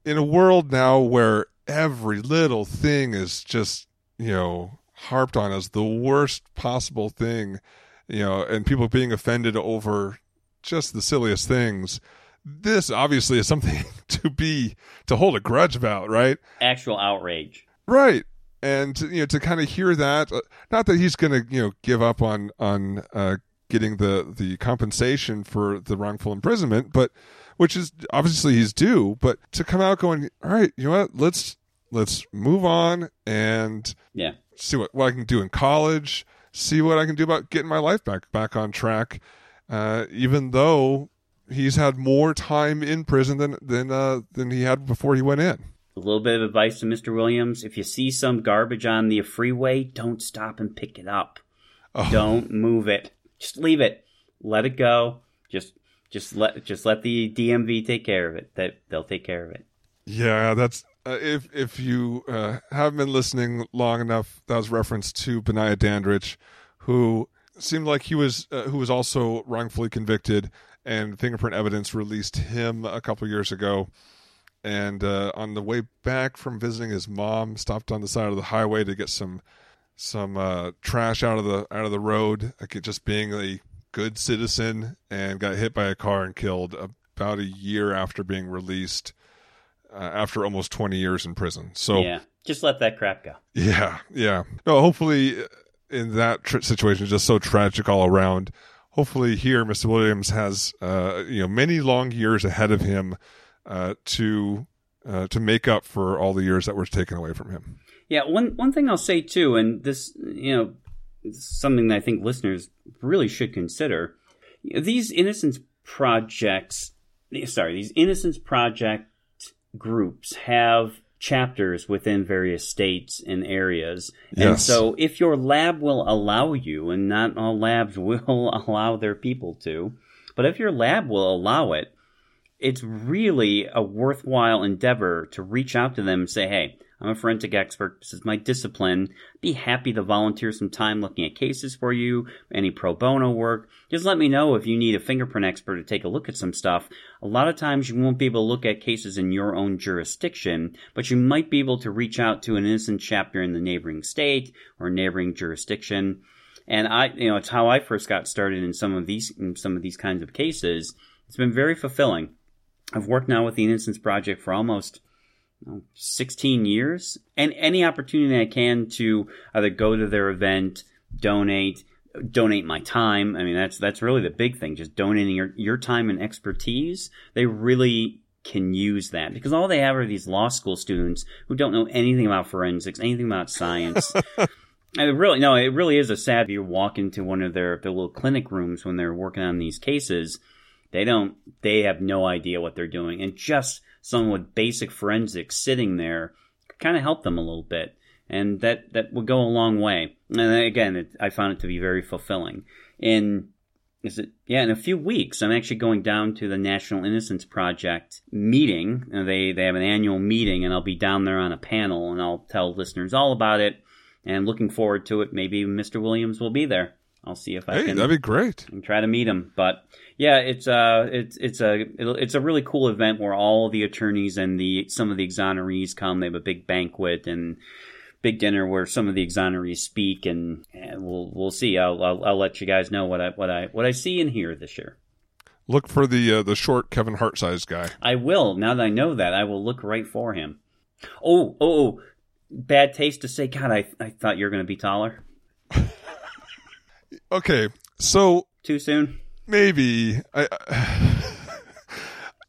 in a world now where every little thing is just, you know, harped on as the worst possible thing, you know, and people being offended over just the silliest things. This obviously is something to be, to hold a grudge about, right? Actual outrage. Right. And you know to kind of hear that, uh, not that he's going to you know give up on on uh, getting the the compensation for the wrongful imprisonment, but which is obviously he's due. But to come out going, all right, you know what? Let's let's move on and Yeah. see what, what I can do in college, see what I can do about getting my life back back on track. Uh, even though he's had more time in prison than than uh, than he had before he went in. A little bit of advice to Mr. Williams. If you see some garbage on the freeway, don't stop and pick it up. Oh. Don't move it. Just leave it. Let it go. Just just let just let the DMV take care of it. That they'll take care of it. Yeah, that's uh, if if you uh, haven't been listening long enough. That was reference to Benaiah Dandridge, who seemed like he was uh, who was also wrongfully convicted, and fingerprint evidence released him a couple years ago. And uh, on the way back from visiting his mom, stopped on the side of the highway to get some some uh, trash out of the out of the road. Like just being a good citizen, and got hit by a car and killed about a year after being released uh, after almost 20 years in prison. So yeah. Just let that crap go. yeah, yeah. No, hopefully uh, in that tr- situation, just so tragic all around. Hopefully here, Mr. Williams has uh, you know many long years ahead of him uh, to uh, to make up for all the years that were taken away from him. Yeah, one one thing I'll say too, and this you know, something that I think listeners really should consider. These innocence projects, sorry, these innocence project groups have chapters within various states and areas. And so if your lab will allow you, and not all labs will allow their people to, but if your lab will allow it, it's really a worthwhile endeavor to reach out to them and say, hey, I'm a forensic expert. This is my discipline. Be happy to volunteer some time looking at cases for you, any pro bono work. Just let me know if you need a fingerprint expert to take a look at some stuff. A lot of times you won't be able to look at cases in your own jurisdiction, but you might be able to reach out to an innocent chapter in the neighboring state or neighboring jurisdiction. And I, you know, it's how I first got started in some of these, in some of these kinds of cases. It's been very fulfilling. I've worked now with the Innocence Project for almost oh, 16 years, and any opportunity I can to either go to their event, donate, donate my time. I mean, that's that's really the big thing. Just donating your your time and expertise. They really can use that because all they have are these law school students who don't know anything about forensics, anything about science. It really, no, it really is a sad. You walk into one of their, their little clinic rooms when they're working on these cases, they don't, they have no idea what they're doing. And just someone with basic forensics sitting there could kind of help them a little bit. And that, that would go a long way. And again, it, I found it to be very fulfilling. In, is it yeah in a few weeks i'm actually going down to the national innocence project meeting they they have an annual meeting and i'll be down there on a panel and i'll tell listeners all about it and looking forward to it maybe mr williams will be there i'll see if i Hey, can that'd be great. and try to meet him. But yeah, it's uh, it's it's a it's a really cool event where all the attorneys and the some of the exonerees come. They have a big banquet and big dinner where some of the exonerees speak, and, and we'll we'll see. I'll, I'll I'll let you guys know what I what I what I see and hear this year. Look for the uh, the short Kevin Hart sized guy. I will. Now that I know that, I will look right for him. Oh oh, oh bad taste to say. God, I I thought you were going to be taller. Okay, so Too soon. maybe I.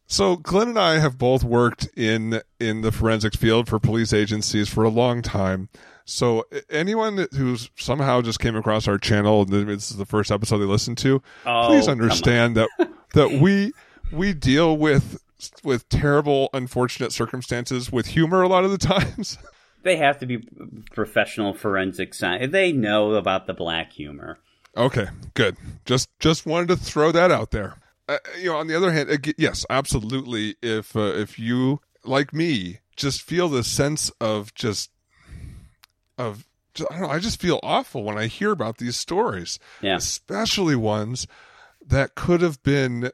So Glenn and I have both worked in in the forensics field for police agencies for a long time. So anyone who's somehow just came across our channel and this is the first episode they listened to, Oh, please understand that that we we deal with with terrible, unfortunate circumstances with humor a lot of the times. They have to be professional forensic science. They know about the black humor. Okay, good. Just just wanted to throw that out there. Uh, you know, on the other hand, yes, absolutely. If uh, if you like me, just feel the sense of just of just, I don't know. I just feel awful when I hear about these stories, Yeah. especially ones that could have been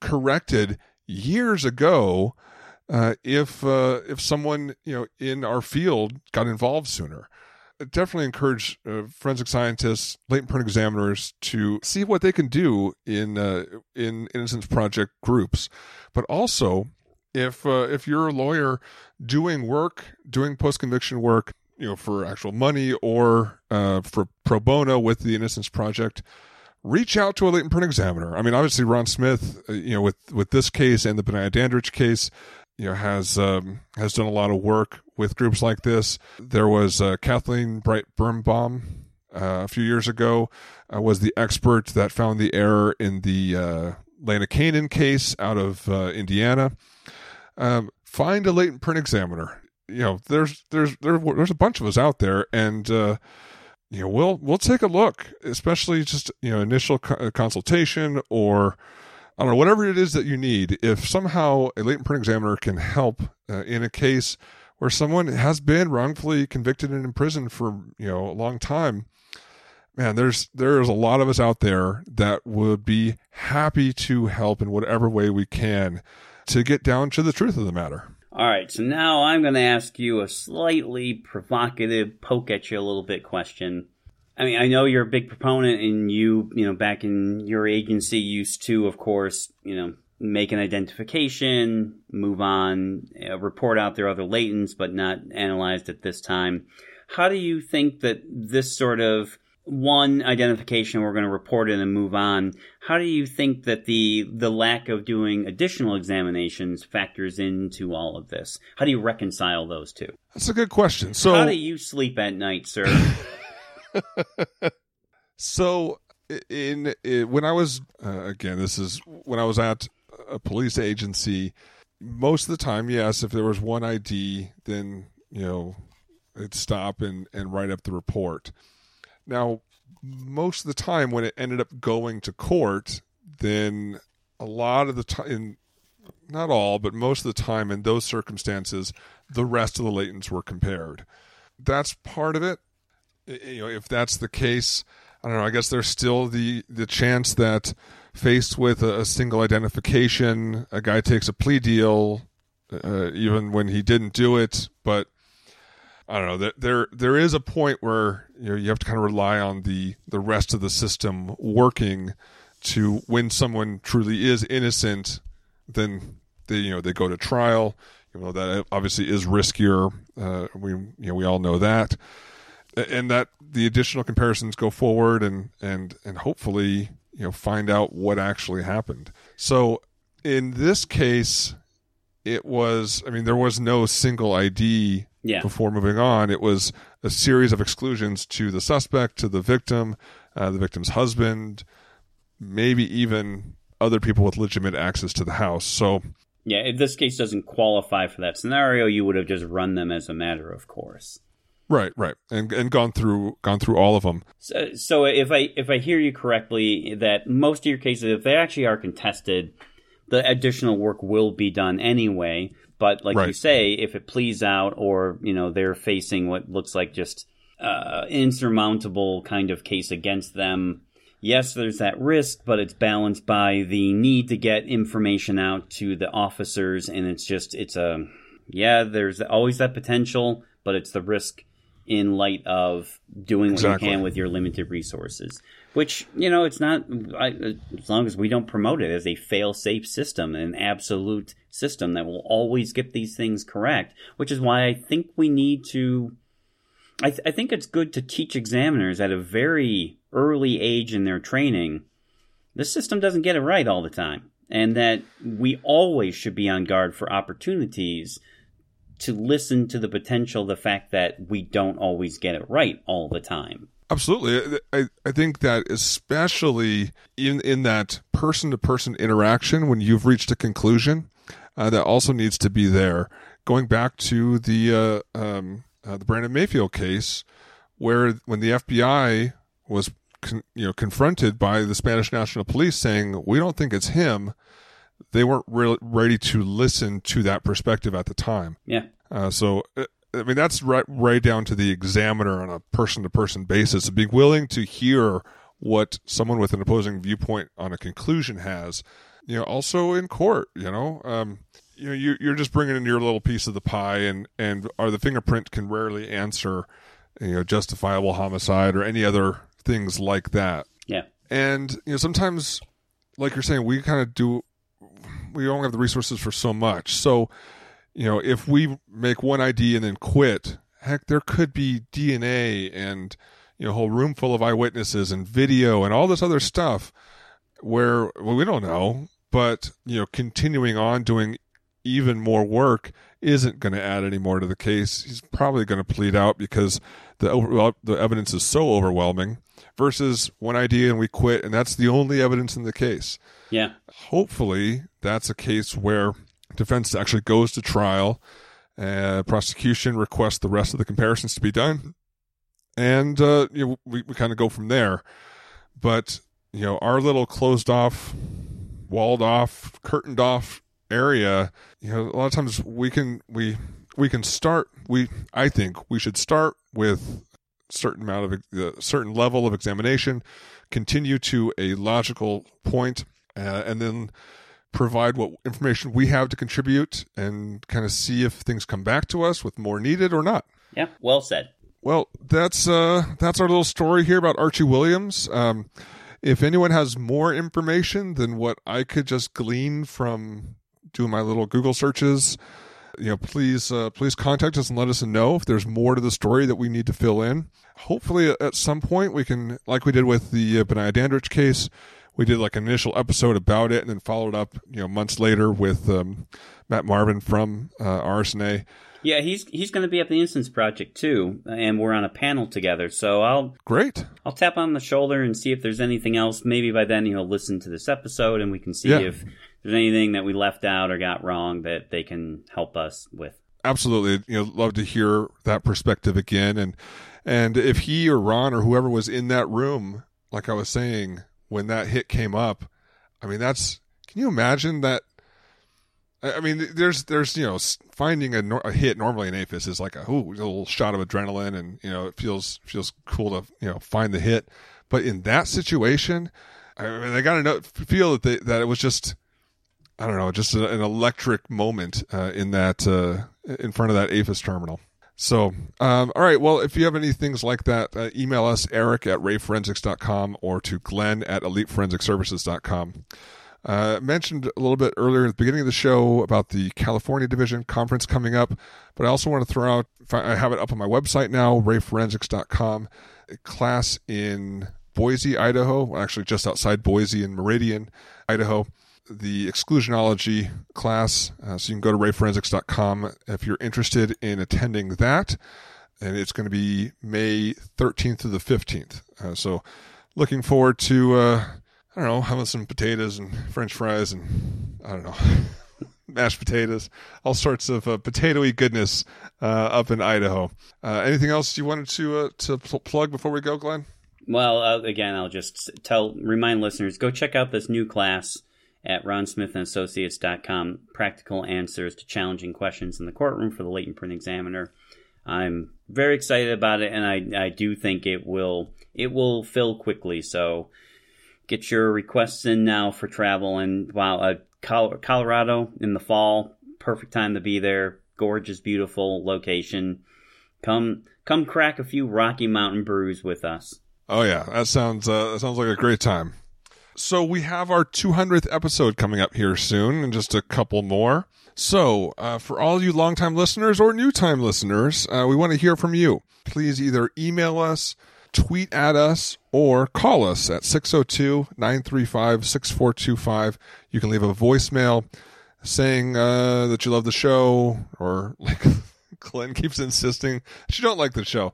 corrected years ago. Uh, if uh, if someone you know in our field got involved sooner, definitely encourage uh, forensic scientists, latent print examiners to see what they can do in uh, in Innocence Project groups, but also if uh, if you're a lawyer doing work, doing post conviction work, you know, for actual money or uh, for pro bono with the Innocence Project, reach out to a latent print examiner. I mean, obviously, Ron Smith, uh, you know, with with this case and the Benaiah Dandridge case, you know, has um, has done a lot of work with groups like this. There was uh, Kathleen Bright Birnbaum uh, a few years ago uh, was the expert that found the error in the uh, Lana Canen case out of uh, Indiana. Um, find a latent print examiner. You know, there's there's there, there's a bunch of us out there, and uh, you know we'll we'll take a look, especially just you know initial co- consultation or I don't know whatever it is that you need. If somehow a latent print examiner can help uh, in a case where someone has been wrongfully convicted and imprisoned for you know a long time, man, there's there's a lot of us out there that would be happy to help in whatever way we can to get down to the truth of the matter. All right, so now I'm going to ask you a slightly provocative, poke at you a little bit question. I mean, I know you're a big proponent, and you, you know, back in your agency used to, of course, you know, make an identification, move on, uh, report out their other latents, but not analyzed at this time. How do you think that this sort of one identification we're going to report it and move on how do you think that the the lack of doing additional examinations factors into all of this how do you reconcile those two That's a good question. So how do you sleep at night sir So in, in when I was uh, again, this is when I was at a police agency. Most of the time, yes, if there was one ID, then you know, it'd stop and and write up the report. Now, most of the time, when it ended up going to court, then a lot of the time, not all, but most of the time, in those circumstances, the rest of the latents were compared. That's part of it you know if that's the case i don't know i guess there's still the the chance that faced with a, a single identification a guy takes a plea deal uh, even when he didn't do it. But i don't know there there, is a point where you know you have to kind of rely on the the rest of the system working to when someone truly is innocent then they you know they go to trial. You know that obviously is riskier uh, we you know we all know that and that the additional comparisons go forward and and and hopefully you know find out what actually happened. So in this case it was i mean there was no single id yeah. before moving on. It was a series of exclusions to the suspect to the victim uh, the victim's husband maybe even other people with legitimate access to the house. So yeah if this case doesn't qualify for that scenario you would have just run them as a matter of course Right, right, and and gone through gone through all of them. So, so if I if I hear you correctly, that most of your cases, if they actually are contested, the additional work will be done anyway. But like you say, if it pleads out, or you know they're facing what looks like just uh, insurmountable kind of case against them, yes, there's that risk, but it's balanced by the need to get information out to the officers, and it's just it's a yeah, there's always that potential, but it's the risk in light of doing what you can with your limited resources. Which you know, it's not I, as long as we don't promote it as a fail-safe system, an absolute system that will always get these things correct. Which is why I think we need to. I, th- I think it's good to teach examiners at a very early age in their training. The system doesn't get it right all the time, and that we always should be on guard for opportunities to listen to the potential, the fact that we don't always get it right all the time. Absolutely. I, I think that especially in, in that person to person interaction, when you've reached a conclusion, uh, that also needs to be there. Going back to the uh, um, uh, the Brandon Mayfield case, where when the FBI was con- you know confronted by the Spanish National Police saying we don't think it's him, they weren't really ready to listen to that perspective at the time. Yeah. Uh, so, uh, I mean, that's right, right down to the examiner on a person to person basis, being willing to hear what someone with an opposing viewpoint on a conclusion has. You know, also in court, you know, um, you know, you, you're just bringing in your little piece of the pie, and and or the fingerprint can rarely answer, you know, justifiable homicide or any other things like that. Yeah. And you know, sometimes, like you're saying, we kind of do. We only have the resources for so much. So, you know, if we make one ID and then quit, heck, there could be DNA and you know, a whole room full of eyewitnesses and video and all this other stuff where well, we don't know. But you know, continuing on doing even more work isn't going to add any more to the case. He's probably going to plead out because the the evidence is so overwhelming. Versus one idea and we quit, and that's the only evidence in the case. Yeah. Hopefully, that's a case where defense actually goes to trial, uh, prosecution requests the rest of the comparisons to be done, and uh, you know, we we kind of go from there. But you know, our little closed off, walled off, curtained off area, you know, a lot of times we can we we can start. We I think we should start with certain amount of a certain level of examination, continue to a logical point, uh, and then provide what information we have to contribute, and kind of see if things come back to us with more needed or not. Yeah. Well said. Well, that's uh, that's our little story here about Archie Williams. Um, if anyone has more information than what I could just glean from doing my little Google searches, you know, please uh, please contact us and let us know if there's more to the story that we need to fill in. Hopefully, at some point, we can, like we did with the uh, Benaiah Dandridge case, we did like an initial episode about it and then followed up, you know, months later with um, Matt Marvin from uh, RS&A. Yeah, he's he's going to be at the Innocence Project too, and we're on a panel together. So I'll Great. I'll tap on the shoulder and see if there's anything else. Maybe by then he'll listen to this episode, and we can see Yeah. if there's anything that we left out or got wrong that they can help us with. absolutely. You know love to hear that perspective again. And and if he or ron or whoever was in that room like i was saying when that hit came up i mean that's can you imagine that? I mean there's there's you know finding a, a hit normally in AFIS is like a, ooh, a little shot of adrenaline and you know it feels feels cool to you know find the hit. But in that situation i mean they got to know feel that they, that it was just I don't know, just an electric moment uh, in that uh, in front of that AFIS terminal. So, um, all right. Well, if you have any things like that, uh, email us, Eric at rayforensics.com or to Glenn at eliteforensicservices.com. Uh, mentioned a little bit earlier at the beginning of the show about the California Division conference coming up, but I also want to throw out, I have it up on my website now, rayforensics.com, class in Boise, Idaho, actually just outside Boise in Meridian, Idaho the exclusionology class. Uh, so you can go to rayforensics.com if you're interested in attending that. And it's going to be May 13th to the 15th. Uh, so looking forward to, uh, I don't know, having some potatoes and french fries and I don't know. mashed potatoes, all sorts of uh, potatoy goodness uh, up in Idaho. Uh, anything else you wanted to uh, to pl- plug before we go, Glenn? Well, again, I'll just tell remind listeners go check out this new class at ronsmithandassociates.com. Practical answers to challenging questions in the courtroom for the latent print examiner. I'm very excited about it, and I, I do think it will it will fill quickly. So get your requests in now for travel. And wow, uh, Colorado in the fall, perfect time to be there. Gorgeous, beautiful location. Come come crack a few Rocky Mountain brews with us. Oh yeah, that sounds uh, that sounds like a great time. So we have our 200th episode coming up here soon, and just a couple more. So, uh, for all you longtime listeners or new time listeners, uh, we want to hear from you. Please either email us, tweet at us, or call us at 602 935 6425. You can leave a voicemail saying uh, that you love the show, or like Glenn keeps insisting you don't like the show.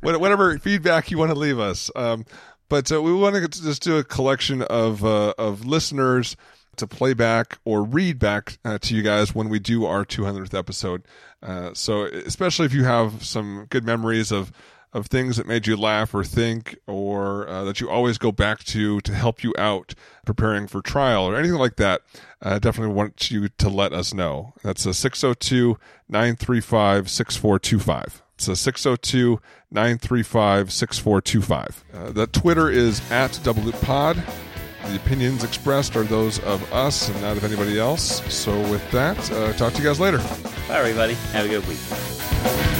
Whatever feedback you want to leave us. Um, but uh, we want to just do a collection of uh, of listeners to play back or read back uh, to you guys when we do our 200th episode. Uh, so, especially if you have some good memories of of things that made you laugh or think, or uh, that you always go back to to help you out preparing for trial or anything like that, I uh, definitely want you to let us know. That's a 602 935 6425. It's a 602 935 6425. Uh, the Twitter is at Double Loop Pod. The opinions expressed are those of us and not of anybody else. So, with that, uh, talk to you guys later. Bye, everybody. Have a good week.